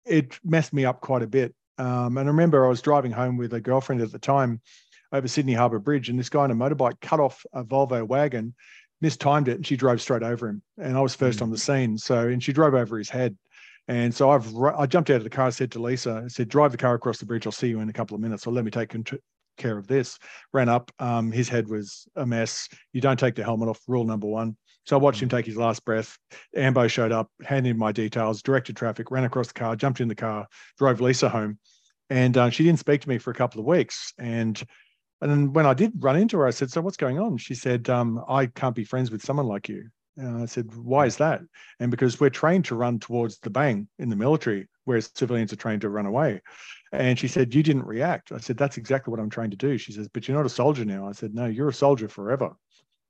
it messed me up quite a bit. Um, and I remember I was driving home with a girlfriend at the time over Sydney Harbour Bridge, and this guy on a motorbike cut off a Volvo wagon, mistimed it, and she drove straight over him. And I was first mm. on the scene, so and she drove over his head. And so I've I jumped out of the car, I said to Lisa, I said, drive the car across the bridge. I'll see you in a couple of minutes. So let me take care of this. Ran up. Um, his head was a mess. You don't take the helmet off. Rule number one. So I watched him mm. take his last breath. Ambo showed up, handed in my details, directed traffic, ran across the car, jumped in the car, drove Lisa home. And uh, she didn't speak to me for a couple of weeks. And and then when I did run into her, I said, So what's going on? She said, um, I can't be friends with someone like you. And I said, Why is that? And because we're trained to run towards the bang in the military, whereas civilians are trained to run away. And she said, You didn't react. I said, That's exactly what I'm trying to do. She says, But you're not a soldier now. I said, No, you're a soldier forever.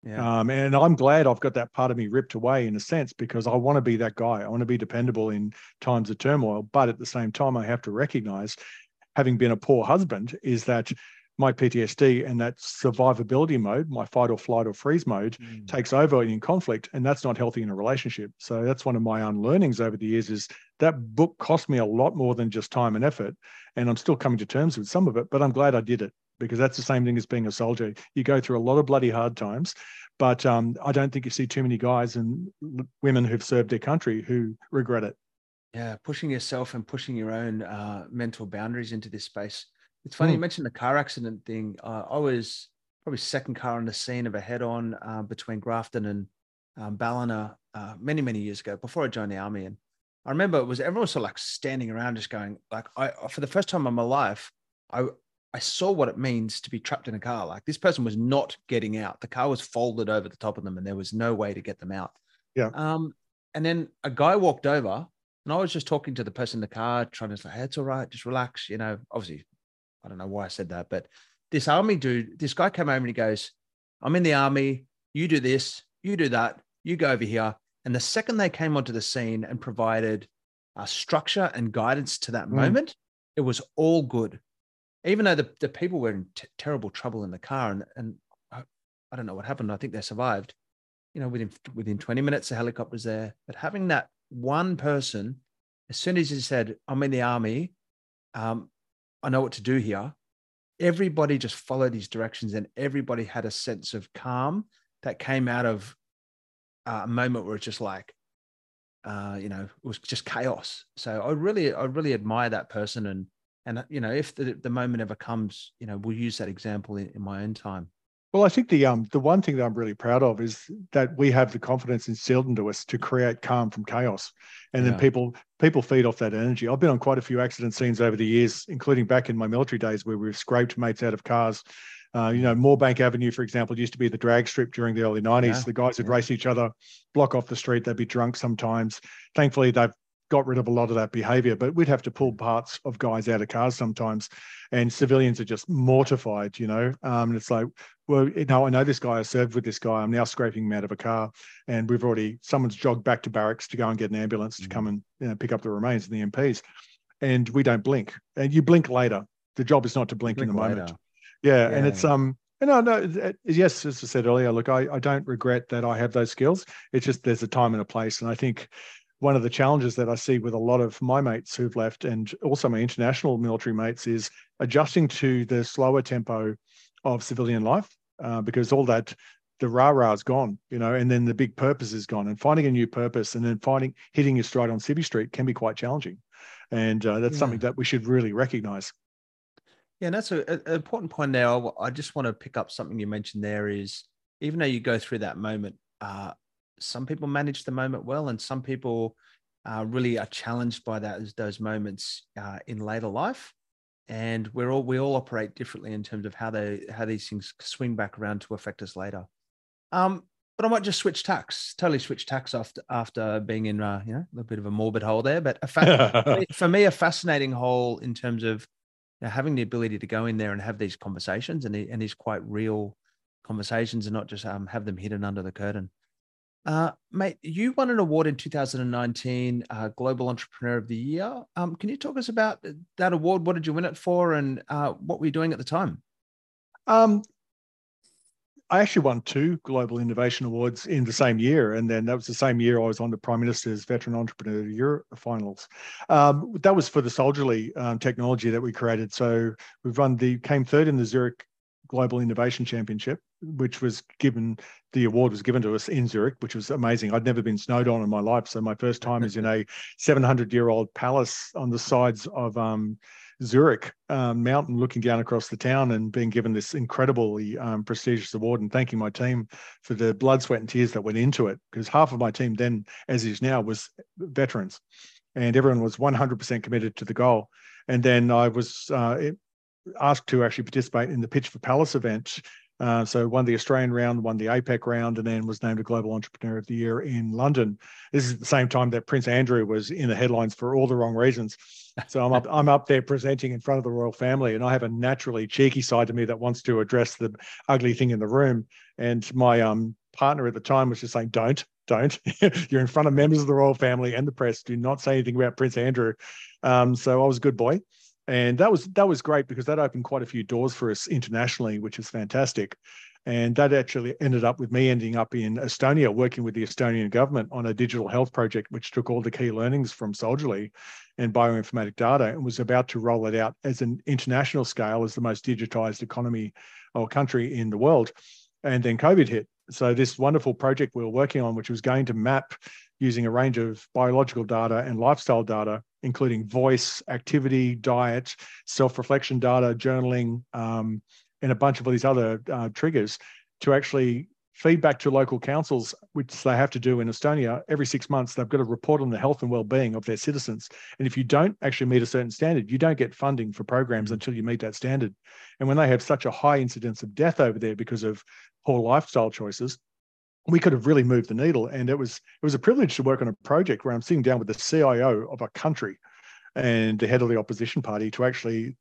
Yeah. Um, and I'm glad I've got that part of me ripped away in a sense because I want to be that guy. I want to be dependable in times of turmoil. But at the same time, I have to recognize, having been a poor husband, is that my PTSD and that survivability mode, my fight or flight or freeze mode, mm. takes over in conflict, and that's not healthy in a relationship. So that's one of my unlearnings over the years. Is that book cost me a lot more than just time and effort, and I'm still coming to terms with some of it. But I'm glad I did it because that's the same thing as being a soldier. You go through a lot of bloody hard times, but um, I don't think you see too many guys and women who've served their country who regret it. Yeah, pushing yourself and pushing your own uh, mental boundaries into this space it's funny mm. you hmm. mentioned the car accident thing. Uh, I was probably second car on the scene of a head-on uh, between Grafton and um, Ballina uh, many many years ago before I joined the army, and I remember it was everyone was sort of like standing around just going like I for the first time in my life I I saw what it means to be trapped in a car. Like this person was not getting out. The car was folded over the top of them, and there was no way to get them out. Yeah. Um, and then a guy walked over, and I was just talking to the person in the car, trying to say, "Hey, it's all right, just relax." You know, obviously I don't know why I said that, but this army dude, this guy came over and he goes, I'm in the army. You do this, you do that, you go over here. And the second they came onto the scene and provided a structure and guidance to that mm. moment, it was all good. Even though the, the people were in t- terrible trouble in the car and, and I, I don't know what happened. I think they survived. You know, within within 20 minutes, the helicopter's there. But having that one person, as soon as he said, I'm in the army, um, I know what to do here. Everybody just followed his directions and everybody had a sense of calm that came out of uh, a moment where it's just like, uh, you know, it was just chaos. So I really, I really admire that person. And, and, you know, if the, the moment ever comes, you know, we'll use that example in, in my own time. Well, I think the um the one thing that I'm really proud of is that we have the confidence instilled into us to create calm from chaos, and yeah. then people people feed off that energy. I've been on quite a few accident scenes over the years, including back in my military days where we've scraped mates out of cars. Uh, you know, Moorebank Avenue, for example, used to be the drag strip during the early 90s. Yeah. The guys would yeah. race each other, block off the street. They'd be drunk sometimes. Thankfully, they've got rid of a lot of that behavior, but we'd have to pull parts of guys out of cars sometimes. And civilians are just mortified, you know. Um, and it's like, well, no, I know this guy. I served with this guy. I'm now scraping him out of a car. And we've already, someone's jogged back to barracks to go and get an ambulance mm-hmm. to come and you know, pick up the remains of the MPs. And we don't blink. And you blink later. The job is not to blink, blink in the later. moment. Yeah, yeah. And it's, um, and no, no, yes, as I said earlier, look, I, I don't regret that I have those skills. It's just there's a time and a place. And I think one of the challenges that I see with a lot of my mates who've left and also my international military mates is adjusting to the slower tempo of civilian life uh, because all that the rah rah is gone, you know, and then the big purpose is gone, and finding a new purpose and then finding hitting your stride on Civvy Street can be quite challenging, and uh, that's yeah. something that we should really recognise. Yeah, and that's an important point there. I just want to pick up something you mentioned there is even though you go through that moment, uh, some people manage the moment well, and some people uh, really are challenged by that those moments uh, in later life. And we're all we all operate differently in terms of how they how these things swing back around to affect us later. Um, but I might just switch tacks, totally switch tacks after after being in uh, you know a bit of a morbid hole there. But a fa- for me, a fascinating hole in terms of you know, having the ability to go in there and have these conversations and, and these quite real conversations and not just um, have them hidden under the curtain. Uh, mate, you won an award in 2019, uh, Global Entrepreneur of the Year. Um, can you talk us about that award? What did you win it for, and uh, what were you doing at the time? Um, I actually won two Global Innovation Awards in the same year, and then that was the same year I was on the Prime Minister's Veteran Entrepreneur of Year finals. Um, that was for the Soldierly um, technology that we created. So we've run the came third in the Zurich Global Innovation Championship, which was given the award was given to us in Zurich, which was amazing. I'd never been snowed on in my life, so my first time is in a 700 year old palace on the sides of um, Zurich um, mountain, looking down across the town and being given this incredibly um, prestigious award, and thanking my team for the blood, sweat, and tears that went into it. Because half of my team then, as is now, was veterans, and everyone was 100% committed to the goal. And then I was uh, asked to actually participate in the Pitch for Palace event. Uh, so won the Australian round, won the APEC round, and then was named a Global Entrepreneur of the Year in London. This is the same time that Prince Andrew was in the headlines for all the wrong reasons. So I'm up, I'm up there presenting in front of the royal family, and I have a naturally cheeky side to me that wants to address the ugly thing in the room. And my um, partner at the time was just saying, "Don't, don't. You're in front of members of the royal family and the press. Do not say anything about Prince Andrew." Um, so I was a good boy and that was that was great because that opened quite a few doors for us internationally, which is fantastic. And that actually ended up with me ending up in Estonia, working with the Estonian government on a digital health project, which took all the key learnings from Soldierly and bioinformatic data and was about to roll it out as an international scale as the most digitized economy or country in the world. And then COVID hit. So this wonderful project we were working on, which was going to map using a range of biological data and lifestyle data, including voice, activity, diet, self reflection data, journaling, um, and a bunch of all these other uh, triggers to actually feedback to local councils, which they have to do in Estonia every six months. They've got to report on the health and well-being of their citizens. And if you don't actually meet a certain standard, you don't get funding for programs mm-hmm. until you meet that standard. And when they have such a high incidence of death over there because of poor lifestyle choices, we could have really moved the needle. And it was it was a privilege to work on a project where I'm sitting down with the CIO of a country and the head of the opposition party to actually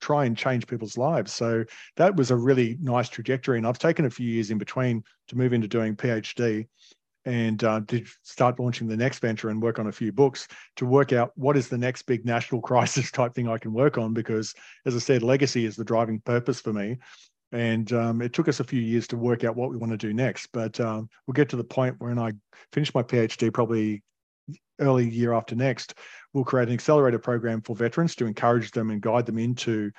try and change people's lives. So that was a really nice trajectory. And I've taken a few years in between to move into doing PhD and uh, to start launching the next venture and work on a few books to work out what is the next big national crisis type thing I can work on. Because as I said, legacy is the driving purpose for me. And um, it took us a few years to work out what we want to do next. But um, we'll get to the point when I finish my PhD, probably early year after next, we'll create an accelerator program for veterans to encourage them and guide them into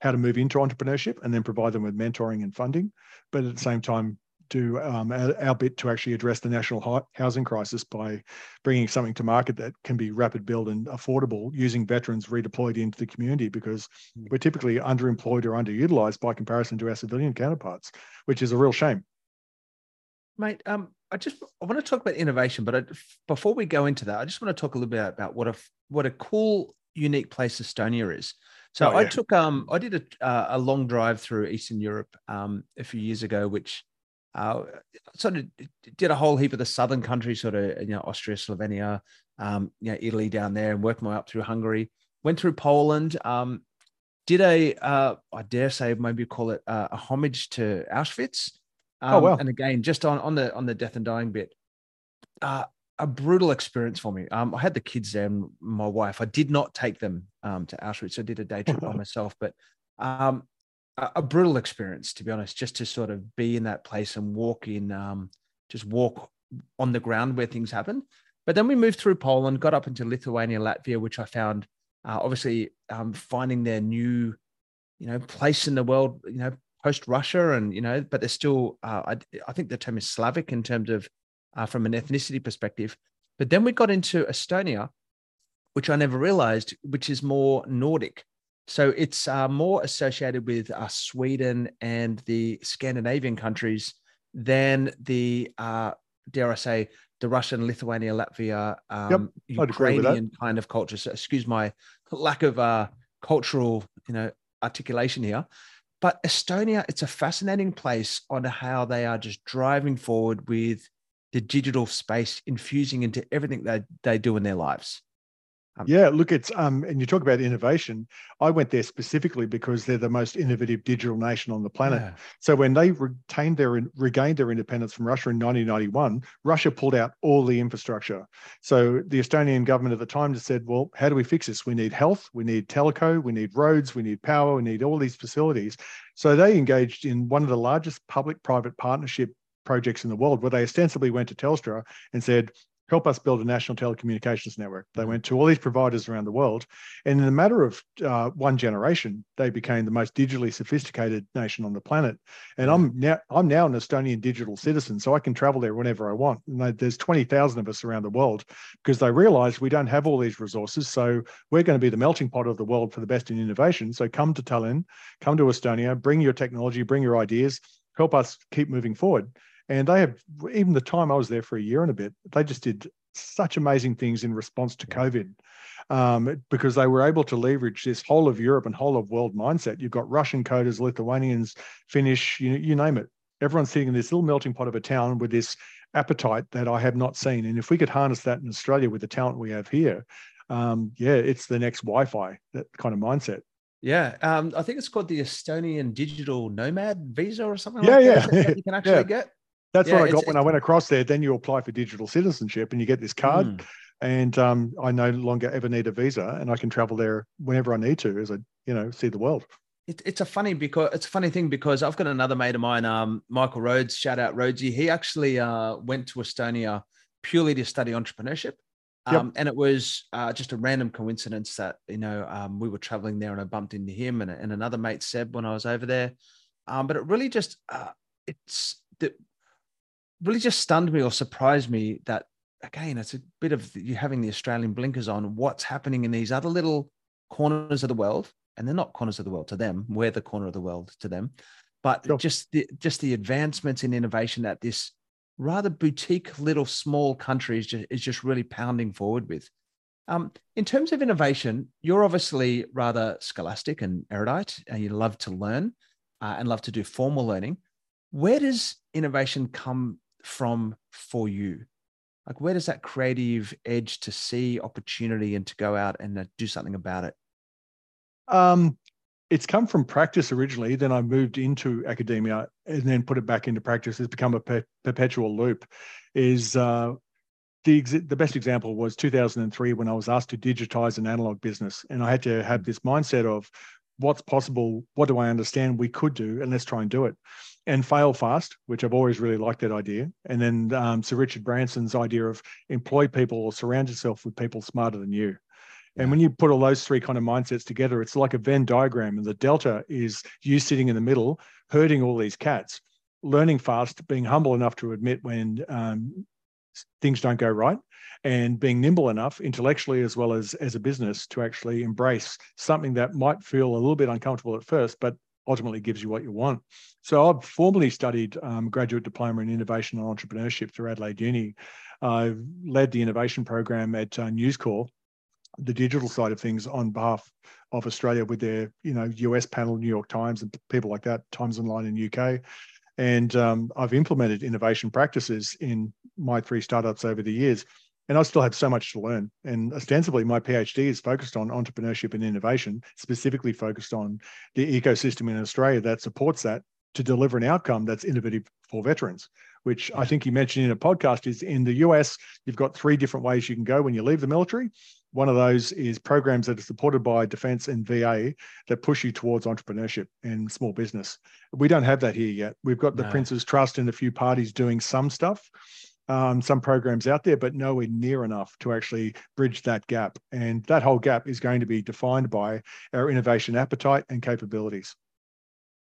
how to move into entrepreneurship and then provide them with mentoring and funding. But at the same time, do um, our, our, bit to actually address the national housing crisis by bringing something to market that can be rapid build and affordable using veterans redeployed into the community because hmm. we're typically underemployed or underutilized by comparison to our civilian counterparts, which is a real shame. Mate, um, I just I want to talk about innovation, but I, before we go into that, I just want to talk a little bit about what a what a cool, unique place Estonia is. So oh, I took um I did a uh, a long drive through Eastern Europe um a few years ago, which uh, sort of did a whole heap of the southern countries, sort of you know Austria, Slovenia, um, you know Italy down there, and worked my way up through Hungary. Went through Poland. Um, did a uh, I dare say maybe call it uh, a homage to Auschwitz. Oh, um, oh well. And again, just on on the on the death and dying bit, uh, a brutal experience for me. Um, I had the kids there and my wife. I did not take them um, to Auschwitz. I did a day trip by myself, but um, a, brutal experience to be honest. Just to sort of be in that place and walk in, um, just walk on the ground where things happen. But then we moved through Poland, got up into Lithuania, Latvia, which I found uh, obviously um, finding their new, you know, place in the world. You know, post Russia, and you know, but they're still. Uh, I, I think the term is Slavic in terms of uh, from an ethnicity perspective. But then we got into Estonia, which I never realized, which is more Nordic. So it's uh, more associated with uh, Sweden and the Scandinavian countries than the, uh, dare I say, the Russian, Lithuania, Latvia, um, yep, Ukrainian kind of culture. So excuse my lack of uh, cultural, you know, articulation here. But Estonia, it's a fascinating place on how they are just driving forward with the digital space infusing into everything that they do in their lives. Um, yeah, look, it's um, and you talk about innovation. I went there specifically because they're the most innovative digital nation on the planet. Yeah. So when they retained their regained their independence from Russia in 1991, Russia pulled out all the infrastructure. So the Estonian government at the time just said, "Well, how do we fix this? We need health, we need teleco, we need roads, we need power, we need all these facilities." So they engaged in one of the largest public-private partnership projects in the world, where they ostensibly went to Telstra and said, help us build a national telecommunications network. They mm-hmm. went to all these providers around the world. And in a matter of uh, one generation, they became the most digitally sophisticated nation on the planet. And I'm now I'm now an Estonian digital citizen, so I can travel there whenever I want. And there's 20,000 of us around the world because they realized we don't have all these resources. So we're going to be the melting pot of the world for the best in innovation. So come to Tallinn, come to Estonia, bring your technology, bring your ideas, help us keep moving forward. And they have, even the time I was there for a year and a bit, they just did such amazing things in response to COVID um, because they were able to leverage this whole of Europe and whole of world mindset. You've got Russian coders, Lithuanians, Finnish, you, you name it. Everyone's sitting in this little melting pot of a town with this appetite that I have not seen. And if we could harness that in Australia with the talent we have here, um, yeah, it's the next Wi-Fi, that kind of mindset. Yeah, um, I think it's called the Estonian Digital Nomad Visa or something. Yeah, like yeah, that you can actually yeah. get. That's yeah, what I got when I went across there. Then you apply for digital citizenship and you get this card. Mm. And um, I no longer ever need a visa, and I can travel there whenever I need to, as I you know see the world. It, it's a funny because it's a funny thing because I've got another mate of mine, um, Michael Rhodes. Shout out Rhodesy. He actually uh, went to Estonia purely to study entrepreneurship. Um, yep. And it was uh, just a random coincidence that you know um, we were traveling there and I bumped into him and, and another mate Seb when I was over there. Um, but it really just uh, it's the really just stunned me or surprised me that again it's a bit of you having the australian blinkers on what's happening in these other little corners of the world and they're not corners of the world to them we're the corner of the world to them but sure. just the just the advancements in innovation that this rather boutique little small country is just, is just really pounding forward with um, in terms of innovation you're obviously rather scholastic and erudite and you love to learn uh, and love to do formal learning where does innovation come from for you? Like, where does that creative edge to see opportunity and to go out and uh, do something about it? Um, it's come from practice originally. Then I moved into academia and then put it back into practice. It's become a per- perpetual loop. Is uh, the ex- the best example was 2003 when I was asked to digitize an analog business, and I had to have this mindset of what's possible, what do I understand we could do, and let's try and do it and fail fast, which I've always really liked that idea. And then um, Sir Richard Branson's idea of employ people or surround yourself with people smarter than you. And when you put all those three kind of mindsets together, it's like a Venn diagram. And the delta is you sitting in the middle, herding all these cats, learning fast, being humble enough to admit when um, things don't go right, and being nimble enough intellectually as well as as a business to actually embrace something that might feel a little bit uncomfortable at first, but ultimately gives you what you want. So I've formally studied um, graduate diploma in innovation and entrepreneurship through Adelaide Uni. I've led the innovation program at uh, News Corp, the digital side of things on behalf of Australia with their, you know, US panel, New York Times and people like that, Times Online in UK. And um, I've implemented innovation practices in my three startups over the years and I still have so much to learn. And ostensibly, my PhD is focused on entrepreneurship and innovation, specifically focused on the ecosystem in Australia that supports that to deliver an outcome that's innovative for veterans. Which I think you mentioned in a podcast is in the US, you've got three different ways you can go when you leave the military. One of those is programs that are supported by defense and VA that push you towards entrepreneurship and small business. We don't have that here yet. We've got the no. Prince's Trust and a few parties doing some stuff um, some programs out there, but nowhere near enough to actually bridge that gap. And that whole gap is going to be defined by our innovation appetite and capabilities.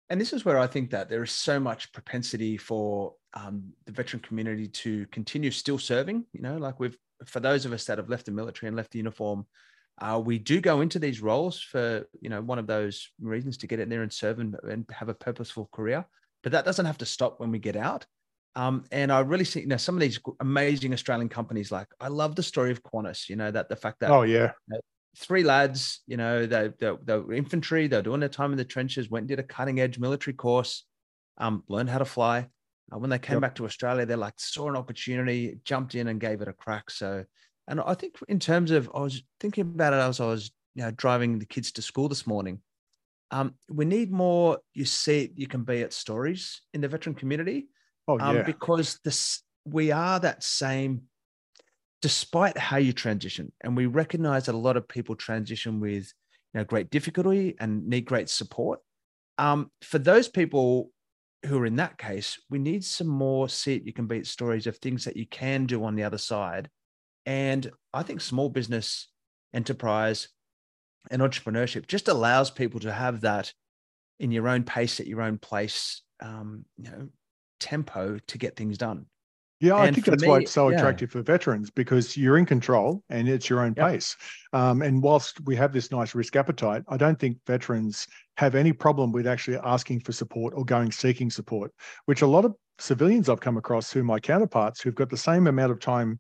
And this is where I think that there is so much propensity for um, the veteran community to continue still serving. You know, like we've, for those of us that have left the military and left the uniform, uh, we do go into these roles for, you know, one of those reasons to get in there and serve and, and have a purposeful career. But that doesn't have to stop when we get out. Um, and I really see, you know, some of these amazing Australian companies. Like, I love the story of Qantas. You know that the fact that oh yeah, you know, three lads, you know, they, they they were infantry. They were doing their time in the trenches. Went and did a cutting edge military course. Um, learned how to fly. Uh, when they came yep. back to Australia, they like saw an opportunity, jumped in and gave it a crack. So And I think in terms of, I was thinking about it as I was, you know, driving the kids to school this morning. Um, we need more you see it, you can be at stories in the veteran community. Oh, um, yeah. because this we are that same despite how you transition and we recognize that a lot of people transition with you know great difficulty and need great support um, for those people who are in that case we need some more see it you can beat stories of things that you can do on the other side. And i think small business enterprise and entrepreneurship just allows people to have that in your own pace at your own place um, you know tempo to get things done Yeah, I think that's why it's so yeah. attractive for veterans because you're in control and it's your own Yep. pace. Um, and whilst we have this nice risk appetite, I don't think veterans have any problem with actually asking for support or going seeking support, which a lot of civilians I've come across who are my counterparts who've got the same amount of time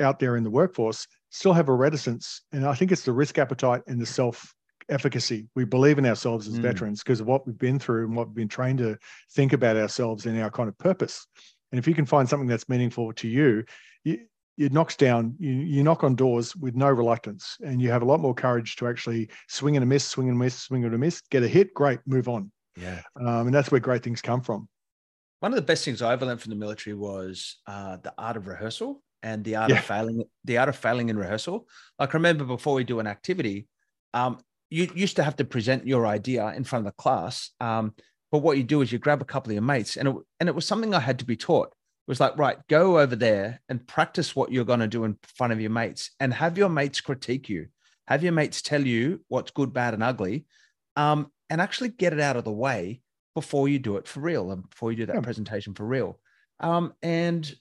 out there in the workforce still have a reticence. And I think it's the risk appetite and the self efficacy. We believe in ourselves as Mm. veterans because of what we've been through and what we've been trained to think about ourselves and our kind of purpose. And if you can find something that's meaningful to you, you it knocks down, you, you knock on doors with no reluctance, and you have a lot more courage to actually swing and a miss, swing and a miss, swing and a miss, get a hit, great, move on. yeah Um, and that's where great things come from. one of the best things I ever learned from the military was uh, the art of rehearsal and the art Yeah. of failing. The art of failing in rehearsal. Like remember before we do an activity, um, you used to have to present your idea in front of the class. Um, but what you do is you grab a couple of your mates, and it, and it was something I had to be taught. It was like, right, go over there and practice what you're going to do in front of your mates, and have your mates critique you. Have your mates tell you what's good, bad, and ugly, um, and actually get it out of the way before you do it for real and before you do that Yeah. presentation for real. Um, and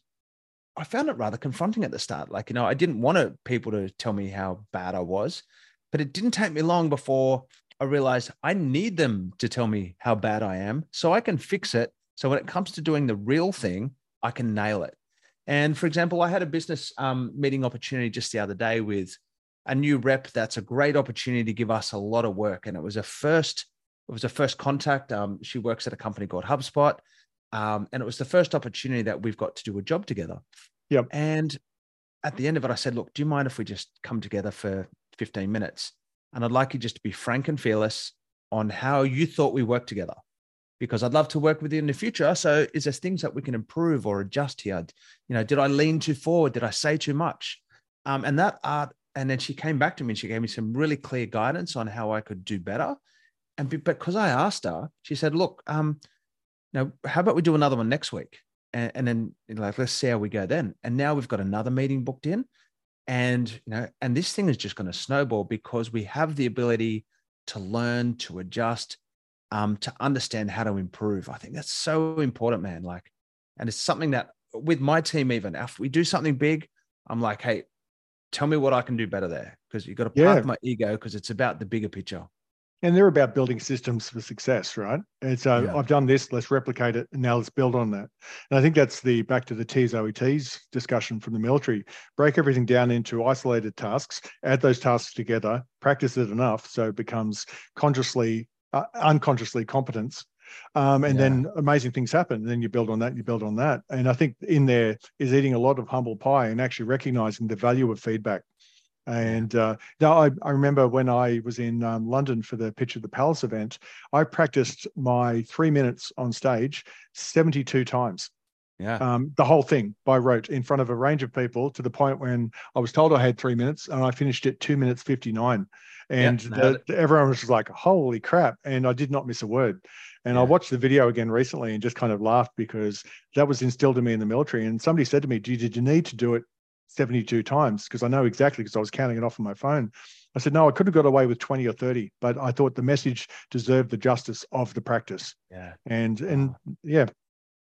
I found it rather confronting at the start. Like, you know, I didn't want to, people to tell me how bad I was, but it didn't take me long before I realized I need them to tell me how bad I am so I can fix it. So when it comes to doing the real thing, I can nail it. And for example, I had a business um, meeting opportunity just the other day with a new rep. That's a great opportunity to give us a lot of work. And it was a first, it was a first contact. Um, she works at a company called HubSpot. Um, and it was the first opportunity that we've got to do a job together. Yep. And at the end of it, I said, Look, do you mind if we just come together for 15 minutes? And I'd like you just to be frank and fearless on how you thought we worked together, because I'd love to work with you in the future. So, is there things that we can improve or adjust here? You know, did I lean too forward? Did I say too much? Um, and that art, and then she came back to me and she gave me some really clear guidance on how I could do better. And because I asked her, she said, Look, um, now how about we do another one next week? And, and then you know, like let's see how we go then. And now we've got another meeting booked in. And you know, and this thing is just going to snowball because we have the ability to learn, to adjust, um, to understand how to improve. I think that's so important, man. Like, and it's something that with my team, even if we do something big, I'm like, hey, tell me what I can do better there. Because you've got to park Yeah. my ego because it's about the bigger picture. And they're about building systems for success, right? And so Yeah. I've done this, let's replicate it, and now let's build on that. And I think that's the back to the TOETs discussion from the military. Break everything down into isolated tasks, add those tasks together, practice it enough so it becomes consciously, uh, unconsciously competence. Um, and Yeah. then amazing things happen. And then you build on that, you build on that. And I think in there is eating a lot of humble pie and actually recognizing the value of feedback. And uh, now I, I remember when I was in um, London for the Pitch of the Palace event, I practiced my three minutes on stage 72 times, Yeah. um, the whole thing by rote in front of a range of people to the point when I was told I had three minutes and I finished it two minutes 59. And nailed the, everyone was like, holy crap. And I did not miss a word. And I watched the video again recently and just kind of laughed because that was instilled in me in the military. And somebody said to me, "Do you- Did you need to do it 72 times? Because I know exactly because I was counting it off on my phone. I said, No, I could have got away with 20 or 30, but I thought the message deserved the justice of the practice. Yeah. And ah. and yeah,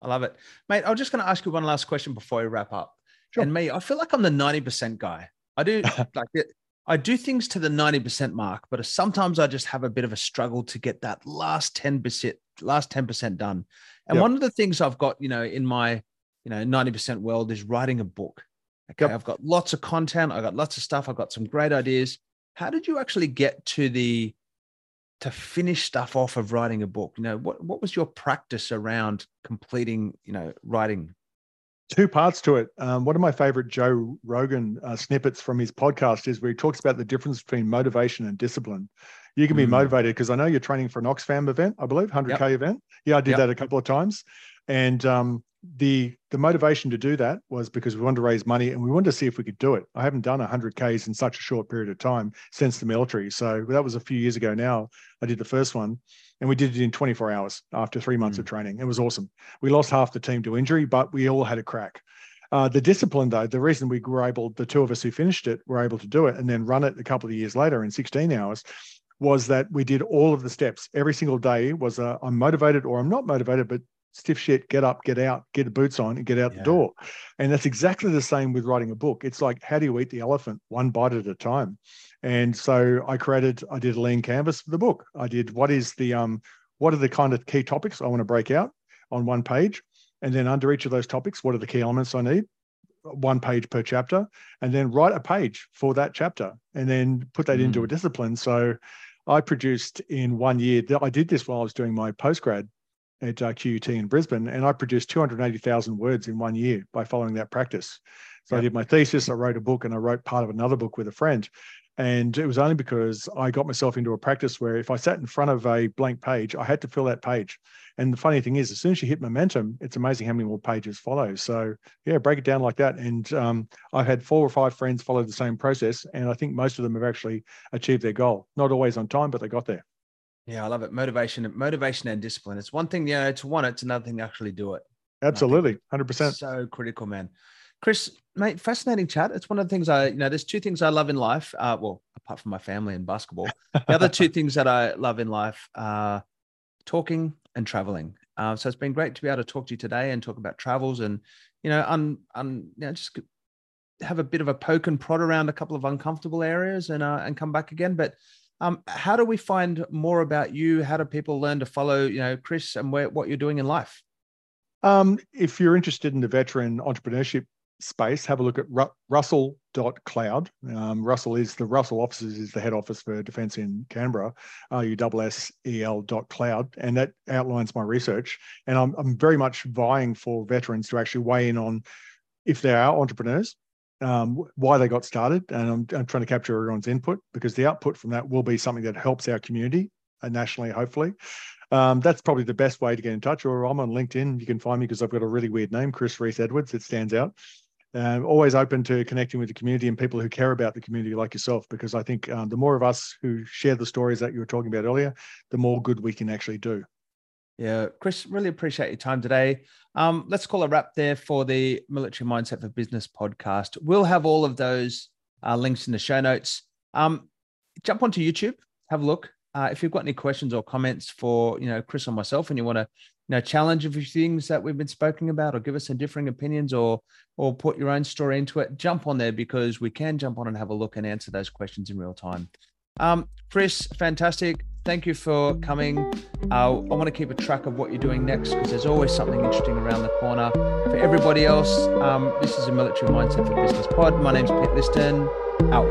I love it. Mate, I'm just going to ask you one last question before we wrap up. Sure. And me, I feel like I'm the 90% guy. I do like it. I do things to the 90% mark, but sometimes I just have a bit of a struggle to get that last 10%, last 10% done. And Yep. one of the things I've got, you know, in my, you know, 90% world is writing a book. Okay. Yep. I've got lots of content. I've got lots of stuff. I've got some great ideas. How did you actually get to the, to finish stuff off of writing a book? You know, what, what was your practice around completing, you know, writing? two parts to it. Um, one of my favorite Joe Rogan uh, snippets from his podcast is where he talks about the difference between motivation and discipline. You can be mm. motivated because I know you're training for an Oxfam event, I believe, 100K yep. event. Yeah, I did yep. that a couple of times. And um, the the motivation to do that was because we wanted to raise money and we wanted to see if we could do it. I haven't done 100 Ks in such a short period of time since the military. So that was a few years ago now. I did the first one and we did it in 24 hours after three months mm. of training. It was awesome. We lost half the team to injury, but we all had a crack. Uh, the discipline, though, the reason we were able, the two of us who finished it were able to do it and then run it a couple of years later in 16 hours was that we did all of the steps every single day was a, I'm motivated or I'm not motivated, but stiff shit, get up, get out, get the boots on, and get out yeah. the door. And that's exactly the same with writing a book. It's like, how do you eat the elephant one bite at a time? And so I created, I did a lean canvas for the book. I did what is the um, what are the kind of key topics I want to break out on one page, and then under each of those topics, what are the key elements I need? One page per chapter, and then write a page for that chapter, and then put that mm. into a mm. discipline. So I produced in one year. That I did this while I was doing my postgrad at uh, QUT in Brisbane, and I produced 280,000 words in one year by following that practice. So. I did my thesis, I wrote a book, and I wrote part of another book with a friend. And it was only because I got myself into a practice where if I sat in front of a blank page, I had to fill that page. And the funny thing is, as soon as you hit momentum, it's amazing how many more pages follow. So yeah, break it down like that. And um, I've had four or five friends follow the same process, and I think most of them have actually achieved their goal. Not always on time, but they got there. Yeah, I love it. Motivation, motivation, and discipline. It's one thing, you know, to want it. It's another thing to actually do it. Absolutely, hundred percent. So critical, man. Chris, mate, fascinating chat. It's one of the things I, you know, there's two things I love in life. Uh, well, apart from my family and basketball, the other two things that I love in life are talking and traveling. Uh, so it's been great to be able to talk to you today and talk about travels and, you know, un, un, you know, just have a bit of a poke and prod around a couple of uncomfortable areas and uh, and come back again. But um, how do we find more about you? How do people learn to follow, you know, Chris and where, what you're doing in life? Um, if you're interested in the veteran entrepreneurship space, have a look at Ru- russell.cloud. Um, Russell is the Russell offices is the head office for defence in Canberra, R-U-S-S-E-L dot cloud. And that outlines my research. And I'm, I'm very much vying for veterans to actually weigh in on if they are entrepreneurs, um, why they got started, and I'm, I'm, trying to capture everyone's input because the output from that will be something that helps our community uh, nationally, hopefully. Um, that's probably the best way to get in touch. Or I'm on LinkedIn. You can find me because I've got a really weird name, Chris Rhyss Edwards. It stands out. Um, always open to connecting with the community and people who care about the community like yourself, because I think um, the more of us who share the stories that you were talking about earlier, the more good we can actually do. Yeah, Chris, really appreciate your time today. Um, let's call a wrap there for the Military Mindset for Business podcast. We'll have all of those uh, links in the show notes. Um, jump onto YouTube, have a look. Uh, if you've got any questions or comments for you know Chris or myself, and you want to you know challenge a few things that we've been speaking about, or give us some differing opinions, or or put your own story into it, jump on there because we can jump on and have a look and answer those questions in real time. Um, Chris, fantastic thank you for coming. Uh, I want to keep a track of what you're doing next because there's always something interesting around the corner. For everybody else, um, this is a Military Mindset for Business pod. My name's Pete Liston. Out.